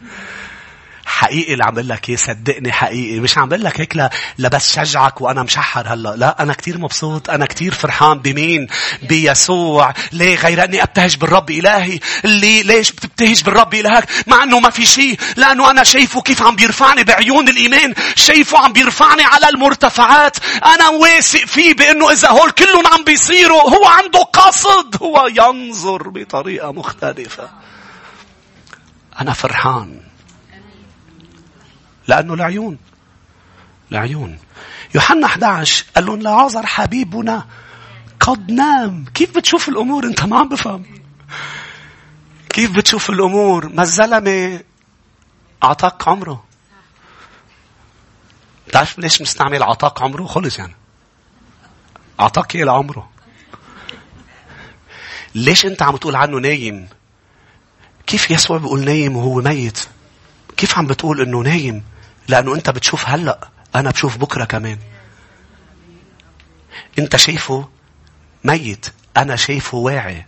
حقيقي اللي عم بقول لك إيه صدقني حقيقي. مش عم بقول لك هيك لا لبس شجعك وأنا مشحر هلا. لا أنا كتير مبسوط أنا كتير فرحان. بمين؟ بيسوع. ليه غير أني أبتهج بالرب إلهي؟ اللي ليش بتبتهج بالرب إلهك؟ مع إنه ما في شيء. لأنه أنا شايفه كيف عم بيرفعني بعيون الإيمان. شايفه عم بيرفعني على المرتفعات. أنا واثق فيه بإنه إذا هول كلهم عم بيصيروا هو عنده قصد. هو ينظر بطريقة مختلفة. أنا فرحان. لأنه العيون. العيون. يوحنا 11 قال لهم لعازر حبيبنا. قد نام. كيف بتشوف الأمور؟ أنت ما عم بفهم. كيف بتشوف الأمور؟ ما الزلمة أعطاك عمره. بتعرف ليش مستعمل أعطاك عمره؟ خلص يعني. أعطاك إيه لعمره ليش أنت عم تقول عنه نايم؟ كيف يسوع بيقول نايم وهو ميت؟ كيف عم بتقول إنه نايم؟ لأنه أنت بتشوف هلأ أنا بشوف بكرة كمان. أنت شايفه ميت أنا شايفه واعي.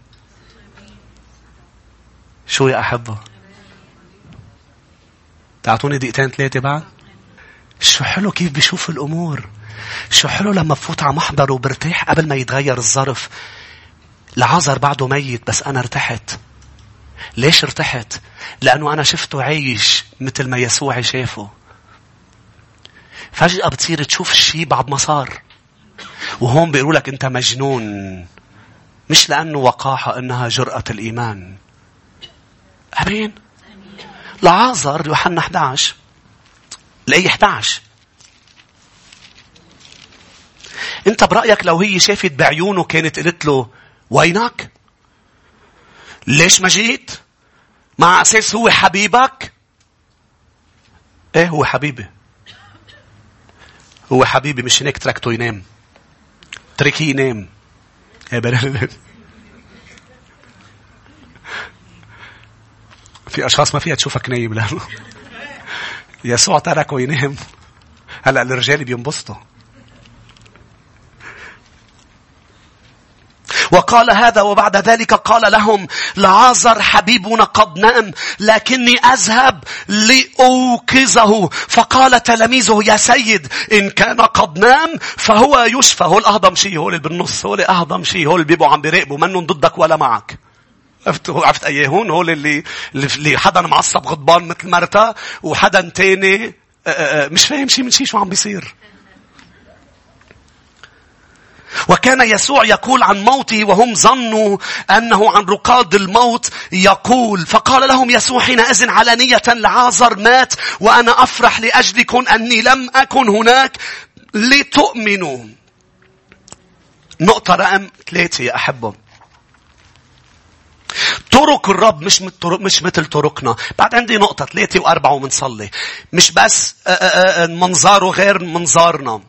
شو يا أحبة؟ تعطوني دقيقتين ثلاثة بعد؟ شو حلو كيف بيشوف الأمور. شو حلو لما بفوت على محضره وبرتاح قبل ما يتغير الظرف. العذر بعده ميت بس أنا ارتحت. ليش ارتحت؟ لأنه أنا شفته عايش مثل ما يسوع شافه. فجأة بتصير تشوف الشيء بعد ما صار. وهون بيقولوا لك أنت مجنون. مش لأنه وقاحة إنها جرأة الإيمان. أمين. لعازر يوحنا 11 الآية 11 أنت برأيك لو هي شافت بعيونه كانت قلت له وينك؟ ليش ما جيت؟ مع أساس هو حبيبك؟ إيه هو حبيبي هو حبيبي مش هيك تركته ينام. تركيه ينام. في أشخاص ما فيها تشوفك نايم لأنه يسوع تركه ينام هلا الرجال بينبسطوا. وقال هذا وبعد ذلك قال لهم لعازر حبيبنا قد نأم لكني أذهب لأوقظه فقال تلاميذه يا سيد إن كان قد نأم فهو يشفى هو الأهضم شيء هو اللي بالنص هو اللي أهضم شيء هو اللي بيبقوا عم بيراقبوا منهم ضدك ولا معك. عرفت؟ عرفت ايهون هول اللي اللي حدا معصب غضبان مثل مرتا وحدا تاني مش فاهم شيء من شيء شو عم بيصير. وكان يسوع يقول عن موته وهم ظنوا أنه عن رقاد الموت يقول فقال لهم يسوع حينئذ علانية لعازر مات وأنا أفرح لأجلكم أني لم أكن هناك لتؤمنوا. نقطة رقم ثلاثة يا أحبة. طرق الرب مش مثل طرق مش مثل طرقنا. بعد عندي نقطة ثلاثة وأربعة ومنصلي. مش بس آه، آه، آه، منظاره غير منظارنا.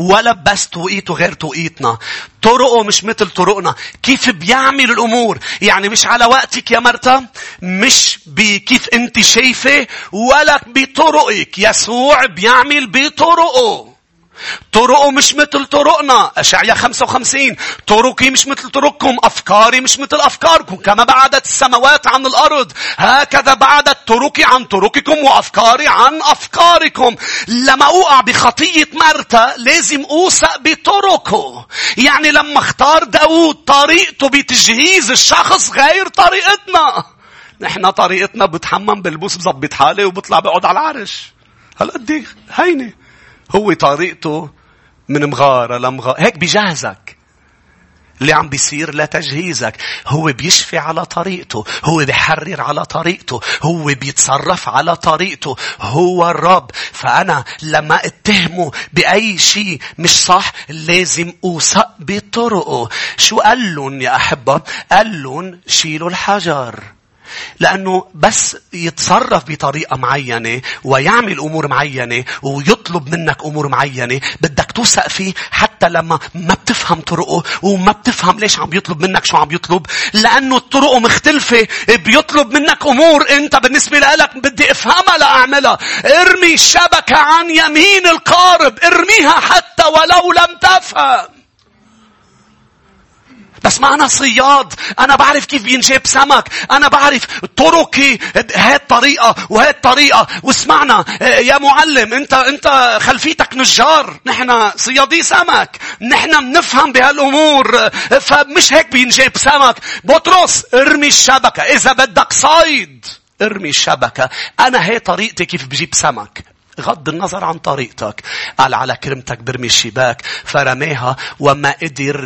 ولا بس توقيته غير توقيتنا. طرقه مش مثل طرقنا. كيف بيعمل الأمور؟ يعني مش على وقتك يا مرتا مش بكيف انت شايفة ولا بطرقك. يسوع بيعمل بطرقه. طرقه مش مثل طرقنا. أشعيا 55 طرقي مش مثل طرقكم. أفكاري مش مثل أفكاركم. كما بعدت السماوات عن الأرض. هكذا بعدت طرقي عن طرقكم وأفكاري عن أفكاركم. لما أوقع بخطية مرتا لازم أوثق بطرقه. يعني لما اختار داود طريقته بتجهيز الشخص غير طريقتنا. نحن طريقتنا بتحمم بلبس بظبط حالي وبطلع بقعد على العرش. هالقد هينة. هو طريقته من مغارة لمغارة هيك بيجهزك اللي عم بيصير لتجهيزك. هو بيشفي على طريقته. هو بيحرر على طريقته. هو بيتصرف على طريقته. هو الرب فأنا لما اتهمه بأي شيء مش صح لازم أوثق بطرقه. شو قال لهم يا أحبة؟ قال لهم شيلوا الحجر. لأنه بس يتصرف بطريقة معينة ويعمل أمور معينة ويطلب منك أمور معينة بدك توثق فيه حتى لما ما بتفهم طرقه وما بتفهم ليش عم بيطلب منك شو عم يطلب. لأنه طرقه مختلفة بيطلب منك أمور أنت بالنسبة لك بدي أفهمها لأعملها. ارمي الشبكة عن يمين القارب ارميها حتى ولو لم تفهم. بس ما أنا صياد. أنا بعرف كيف بينجاب سمك. أنا بعرف طرقي هاي الطريقة وهي الطريقة واسمعنا يا معلم أنت أنت خلفيتك نجار. نحن صيادي سمك. نحن بنفهم بهالأمور. فمش هيك بينجاب سمك. بطرس ارمي الشبكة. إذا بدك صيد ارمي الشبكة. أنا هي طريقتي كيف بجيب سمك. غض النظر عن طريقتك. قال على كرمتك برمي الشباك فرميها وما قدر.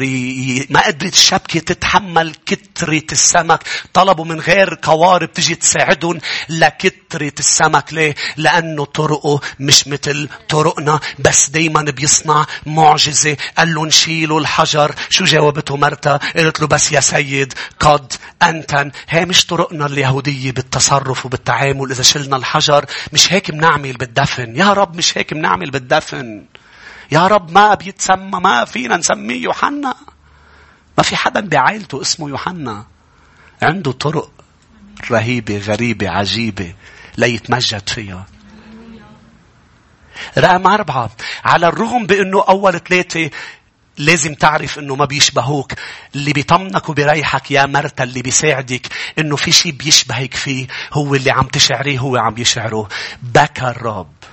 ما قدرت الشبكة تتحمل كترة السمك. طلبوا من غير قوارب تجي تساعدهم لكترة السمك. ليه؟ لأنه طرقه مش مثل طرقنا. بس دايما بيصنع معجزة. قال له نشيلوا الحجر. شو جاوبته مرتا؟ قالت له بس يا سيد قد أنتن هي مش طرقنا اليهودية بالتصرف وبالتعامل إذا شلنا الحجر. مش هيك بنعمل بالدفن؟ بالدفن يا رب مش هيك بنعمل بالدفن. يا رب ما بيتسمى ما فينا نسميه يوحنا. ما في حدا بعائلته اسمه يوحنا. عنده طرق رهيبة غريبة عجيبة ليتمجد فيها. رقم أربعة على الرغم بأنه أول ثلاثة لازم تعرف أنه ما بيشبهوك. اللي بيطمنك وبيريحك يا مرتا اللي بيساعدك أنه في شيء بيشبهك فيه هو اللي عم تشعريه هو عم يشعره. بكى الرب.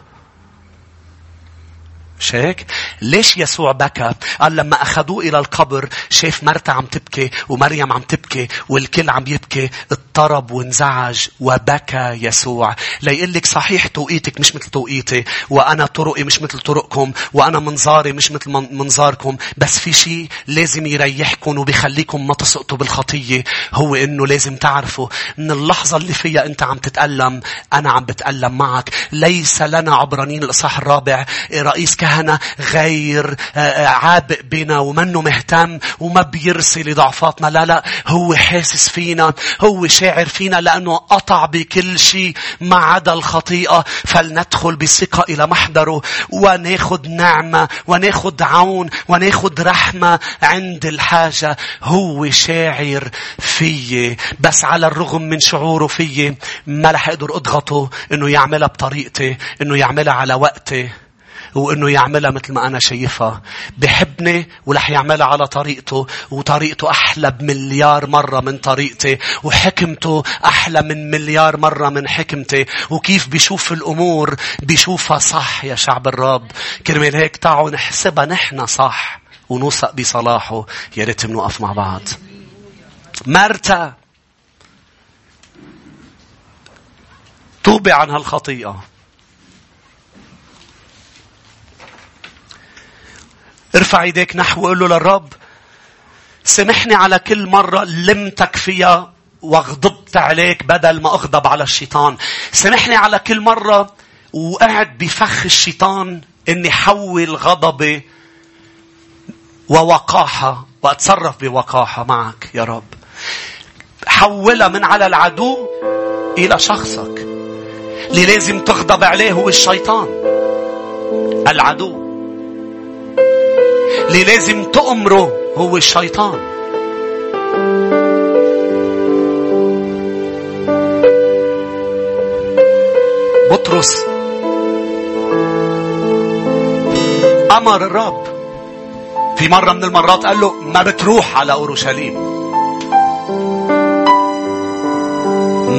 مش هيك؟ ليش يسوع بكى؟ قال لما أخذوه إلى القبر شاف مرتا عم تبكي ومريم عم تبكي والكل عم يبكي اضطرب وانزعج وبكى يسوع ليقول لك صحيح توقيتك مش مثل توقيتي وأنا طرقي مش مثل طرقكم وأنا منظاري مش مثل منظاركم بس في شيء لازم يريحكم وبيخليكم ما تسقطوا بالخطية هو إنه لازم تعرفوا إن اللحظة اللي فيها أنت عم تتألم أنا عم بتألم معك ليس لنا عبرانين الإصحاح الرابع رئيس كهنة كهنة غير آه، آه، عابق بنا ومنه مهتم وما بيرسل ضعفاتنا لا لا هو حاسس فينا هو شاعر فينا لأنه قطع بكل شيء ما عدا الخطيئة. فلندخل بثقة إلى محضره وناخد نعمة وناخد عون وناخد رحمة عند الحاجة. هو شاعر فيي. بس على الرغم من شعوره فيي ما رح أقدر أضغطه إنه يعملها بطريقتي إنه يعملها على وقتي. وإنه يعملها مثل ما أنا شايفها. بحبني ورح يعملها على طريقته وطريقته أحلى بمليار مرة من طريقتي وحكمته أحلى من مليار مرة من حكمتي. وكيف بيشوف الأمور بيشوفها صح يا شعب الرب. كرمال هيك تعالوا نحسبها نحن صح ونوثق بصلاحه. يا ريت بنوقف مع بعض. مرتا توبي عن هالخطيئة. ارفع ايديك نحو وقول له للرب سامحني على كل مرة لمتك فيها وغضبت عليك بدل ما أغضب على الشيطان. سامحني على كل مرة وقعد بفخ الشيطان إني حول غضبي ووقاحة وأتصرف بوقاحة معك يا رب. حولها من على العدو إلى شخصك اللي لازم تغضب عليه هو الشيطان العدو اللي لازم تأمره هو الشيطان. بطرس. أمر الرب. في مرة من المرات قال له ما بتروح على أورشليم.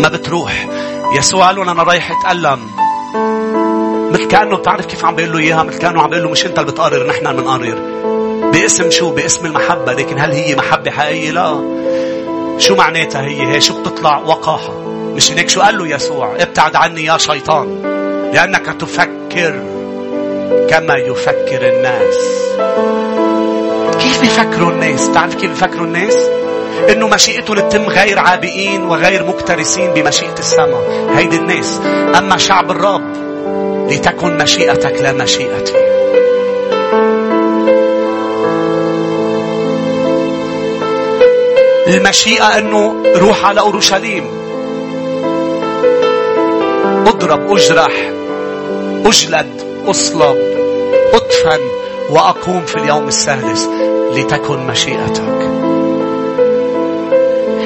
ما بتروح. يسوع قال له أنا رايح أتألم. مثل كأنه بتعرف كيف عم بيقول له إياها مثل كأنه عم بيقول له مش أنت اللي بتقرر نحن بنقرر. باسم شو؟ باسم المحبة. لكن هل هي محبة حقيقية؟ لا. شو معناتها هي؟ هي شو بتطلع وقاحة؟ مش هيك شو قال له يسوع؟ ابتعد عني يا شيطان. لأنك تفكر كما يفكر الناس. كيف بيفكروا الناس؟ تعرف كيف بيفكروا الناس؟ إنه مشيئته لتتم غير عابئين وغير مكترثين بمشيئة السماء. هيدي الناس. أما شعب الرب لتكن مشيئتك لا مشيئتي المشيئة أنه روح على أورشليم. أضرب أجرح أجلد أصلب أطفن وأقوم في اليوم الثالث لتكن مشيئتك.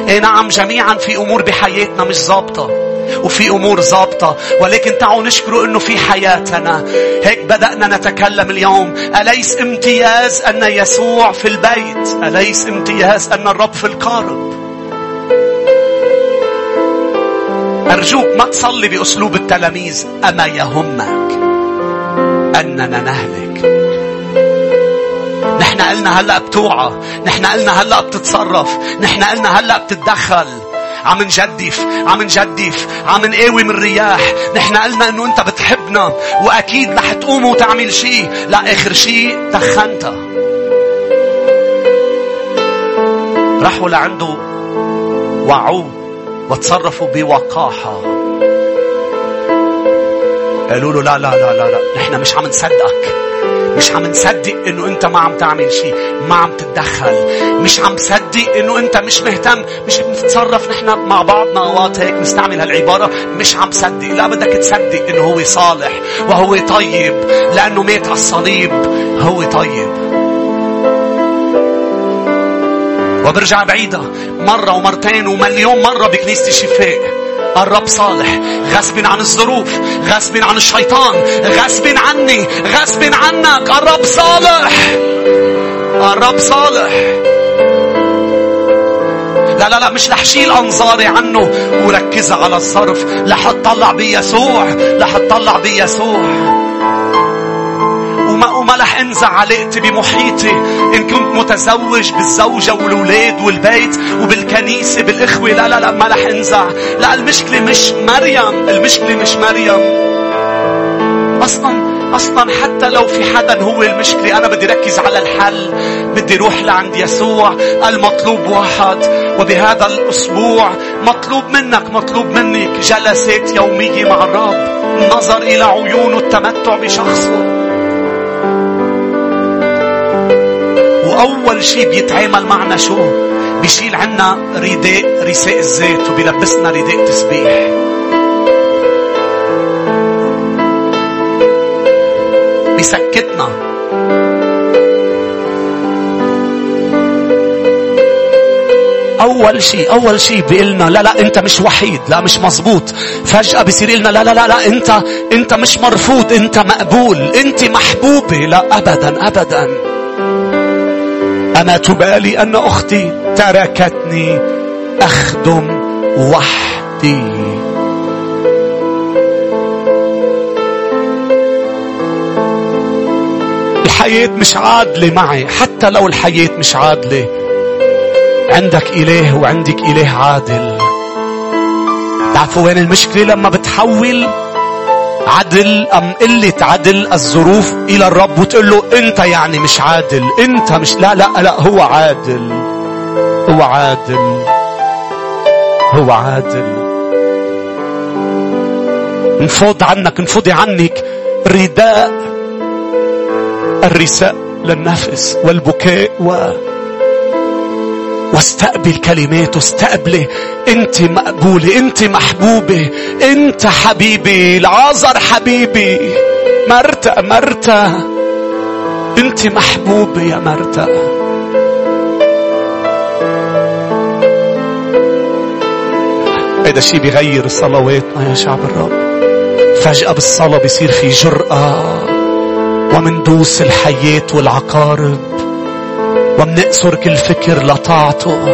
اي نعم جميعا في أمور بحياتنا مش ظابطة. وفي أمور ظابطة. ولكن تعالوا نشكره إنه في حياتنا. هيك بدأنا نتكلم اليوم. أليس امتياز أن يسوع في البيت؟ أليس امتياز أن الرب في القارب؟ أرجوك ما تصلي بأسلوب التلاميذ. أما يهمك أننا نهلك. نحن قلنا هلأ بتوعى. نحن قلنا هلأ بتتصرف. نحن قلنا هلأ بتتدخل. عم نجدف عم نجدف عم نقاوم من الرياح نحن قلنا إنه أنت بتحبنا وأكيد رح تقوم وتعمل شيء. لا آخر شيء تخنت. راحوا لعنده وعوه وتصرفوا بوقاحة. قالوا له لا لا لا لا لا نحن مش عم نصدقك. مش عم نصدق إنه أنت ما عم تعمل شيء ما عم تتدخل. مش عم تصدق إنه أنت مش مهتم مش بنتصرف نحن مع بعضنا أوقات هيك نستعمل هالعبارة. مش عم صدق لا بدك تصدق إنه هو صالح وهو طيب لأنه مات على الصليب. هو طيب. وبرجع بعيدة مرة ومرتين ومليون مرة بكنيسة الشفاء. الرب صالح. غصب عن الظروف غصب عن الشيطان غصب عني غصب عنك. الرب صالح. الرب صالح. لا لا لا مش رح شيل أنظاري عنه وركزها على الصرف رح أطلع بيسوع رح أطلع بيسوع. وما رح انزع علاقتي بمحيطي. إن كنت متزوج بالزوجة والأولاد والبيت وبالكنيسة بالإخوة لا لا لا ما رح انزع. لا المشكلة مش مريم المشكلة مش مريم. أصلا أصلا حتى لو في حدا هو المشكلة أنا بدي ركز على الحل. بدي روح لعند يسوع المطلوب واحد. وبهذا الأسبوع مطلوب منك مطلوب منك جلسات يومية مع الرب. النظر إلى عيونه التمتع بشخصه. وأول شيء بيتعامل معنا شو؟ بيشيل عنا رداء رساء الزيت وبيلبسنا رداء تسبيح بيسكتنا أول شيء أول شيء بيقلنا لا لا أنت مش وحيد لا مش مزبوط فجأة بيصير لنا لا لا لا لا أنت أنت مش مرفوض أنت مقبول أنت محبوبة. لا أبدا أبدا. أما تبالي أن أختي تركتني أخدم وحدي. الحياة مش عادلة معي حتى لو الحياة مش عادلة. عندك إله وعندك إله عادل. تعرفوا وين المشكلة؟ لما بتحول عدل أم قلة عدل الظروف إلى الرب وتقول له أنت يعني مش عادل أنت مش لا لا لا هو عادل هو عادل هو عادل. انفض عنك انفضي عنك. رداء الرساء للنفس والبكاء و واستقبل كلماته استقبلي. انت مقبولة انت محبوبة. انت حبيبي العازر حبيبي. مرتا مرتا. انت محبوبة يا مرتا. هيدا الشيء بيغير صلواتنا يا شعب الرب. فجأة بالصلاة بيصير في جرأة. ومندوس الحياة والعقارب. ومنقصر كل فكر لطاعته.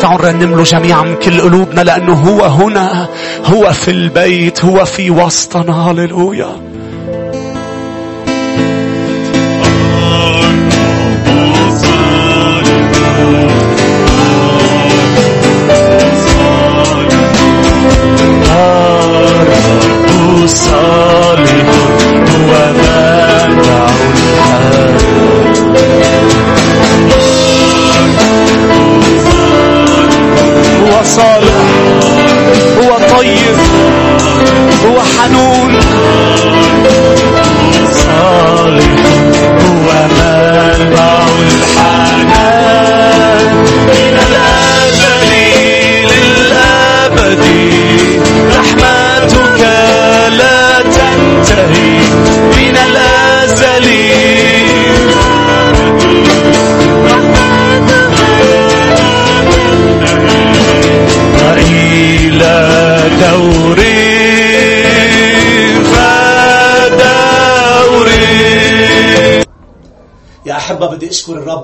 تعالوا نرنم له جميعا كل قلوبنا لأنه هو هنا هو في البيت هو في وسطنا. هللويا.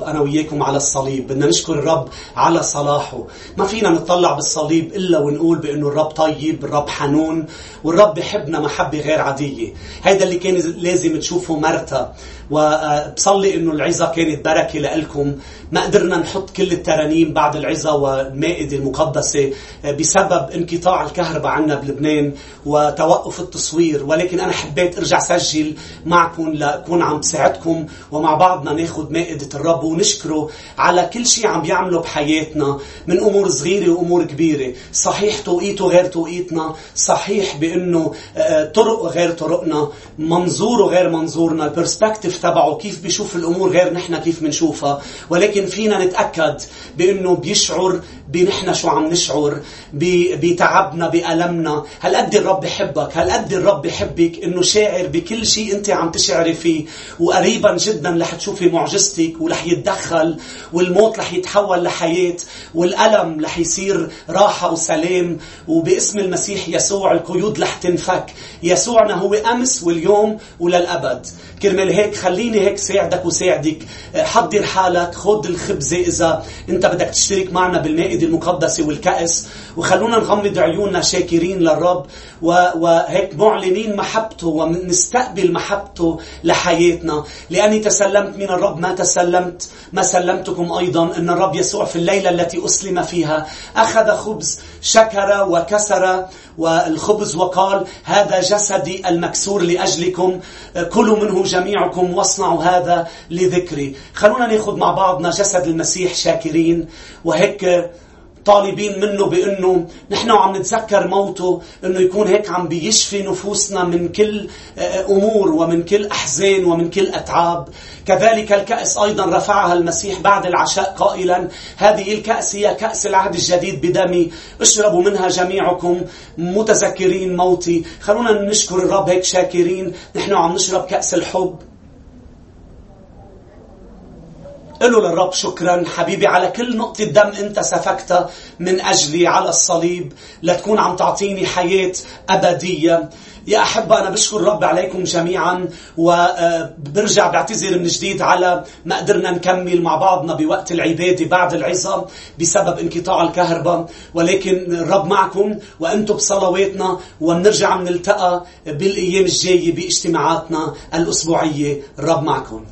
أنا وياكم على الصليب. بدنا نشكر الرب على صلاحه. ما فينا نطلع بالصليب إلا ونقول بإنه الرب طيب الرب حنون والرب بحبنا محبه غير عاديه هذا اللي كان لازم تشوفه مرتا وبصلي إنه العظة كانت بركة لكم ما قدرنا نحط كل الترانيم بعد العظة والمائدة المقدسة بسبب انقطاع الكهرباء عنا بلبنان وتوقف التصوير. ولكن أنا حبيت أرجع سجل معكم لأكون عم بساعدكم ومع بعضنا ناخذ مائدة الرب ونشكره على كل شيء عم بيعمله بحياتنا. من أمور صغيرة وأمور كبيرة. صحيح توقيته غير توقيتنا. صحيح بأنه آه، طرق غير طرقنا. منظوره غير منظورنا. البرسبكتيف تبعه كيف بيشوف الأمور غير نحن كيف بنشوفها. ولكن فينا نتأكد بأنه بيشعر بنحن شو عم نشعر بتعبنا بألمنا. هل قد الرب بحبك؟ هل قد الرب بحبك إنه شاعر بكل شيء أنت عم تشعري فيه؟ وقريبا جدا رح تشوفي معجزتك ورح يتدخل والموت رح يتحول لحياة والألم رح يصير راحة وسلام. وباسم المسيح يسوع القيود رح تنفك. يسوعنا هو أمس واليوم وللأبد. كرمال هيك خليني هيك ساعدك وساعدك. حضر حالك خذ الخبزة إذا أنت بدك تشترك معنا بالمائدة المقدسة والكأس. وخلونا نغمض عيوننا شاكرين للرب. وهيك معلنين محبته ونستقبل محبته لحياتنا. لأني تسلمت من الرب ما تسلمت. ما سلمتكم أيضا أن الرب يسوع في الليلة التي أسلم فيها أخذ خبز شكر وكسر والخبز وقال هذا جسدي المكسور لأجلكم. كلوا منه جميعكم واصنعوا هذا لذكري. خلونا ناخذ مع بعضنا جسد المسيح شاكرين. وهيك طالبين منه بأنه نحن عم نتذكر موته إنه يكون هيك عم بيشفي نفوسنا من كل آه، أمور ومن كل أحزان ومن كل أتعاب. كذلك الكأس أيضا رفعها المسيح بعد العشاء قائلا هذه الكأس هي كأس العهد الجديد بدمي اشربوا منها جميعكم متذكرين موتي. خلونا نشكر الرب هيك شاكرين نحن عم نشرب كأس الحب. قلوا للرب شكرا حبيبي على كل نقطة دم أنت سفكتها من أجلي على الصليب لتكون عم تعطيني حياة أبدية. يا أحبة أنا بشكر الرب عليكم جميعا وبرجع بعتذر من جديد على ما قدرنا نكمل مع بعضنا بوقت العبادة بعد العظة بسبب انقطاع الكهرباء. ولكن الرب معكم وأنتم بصلواتنا وبنرجع نلتقى بالأيام الجاية باجتماعاتنا الأسبوعية. الرب معكم.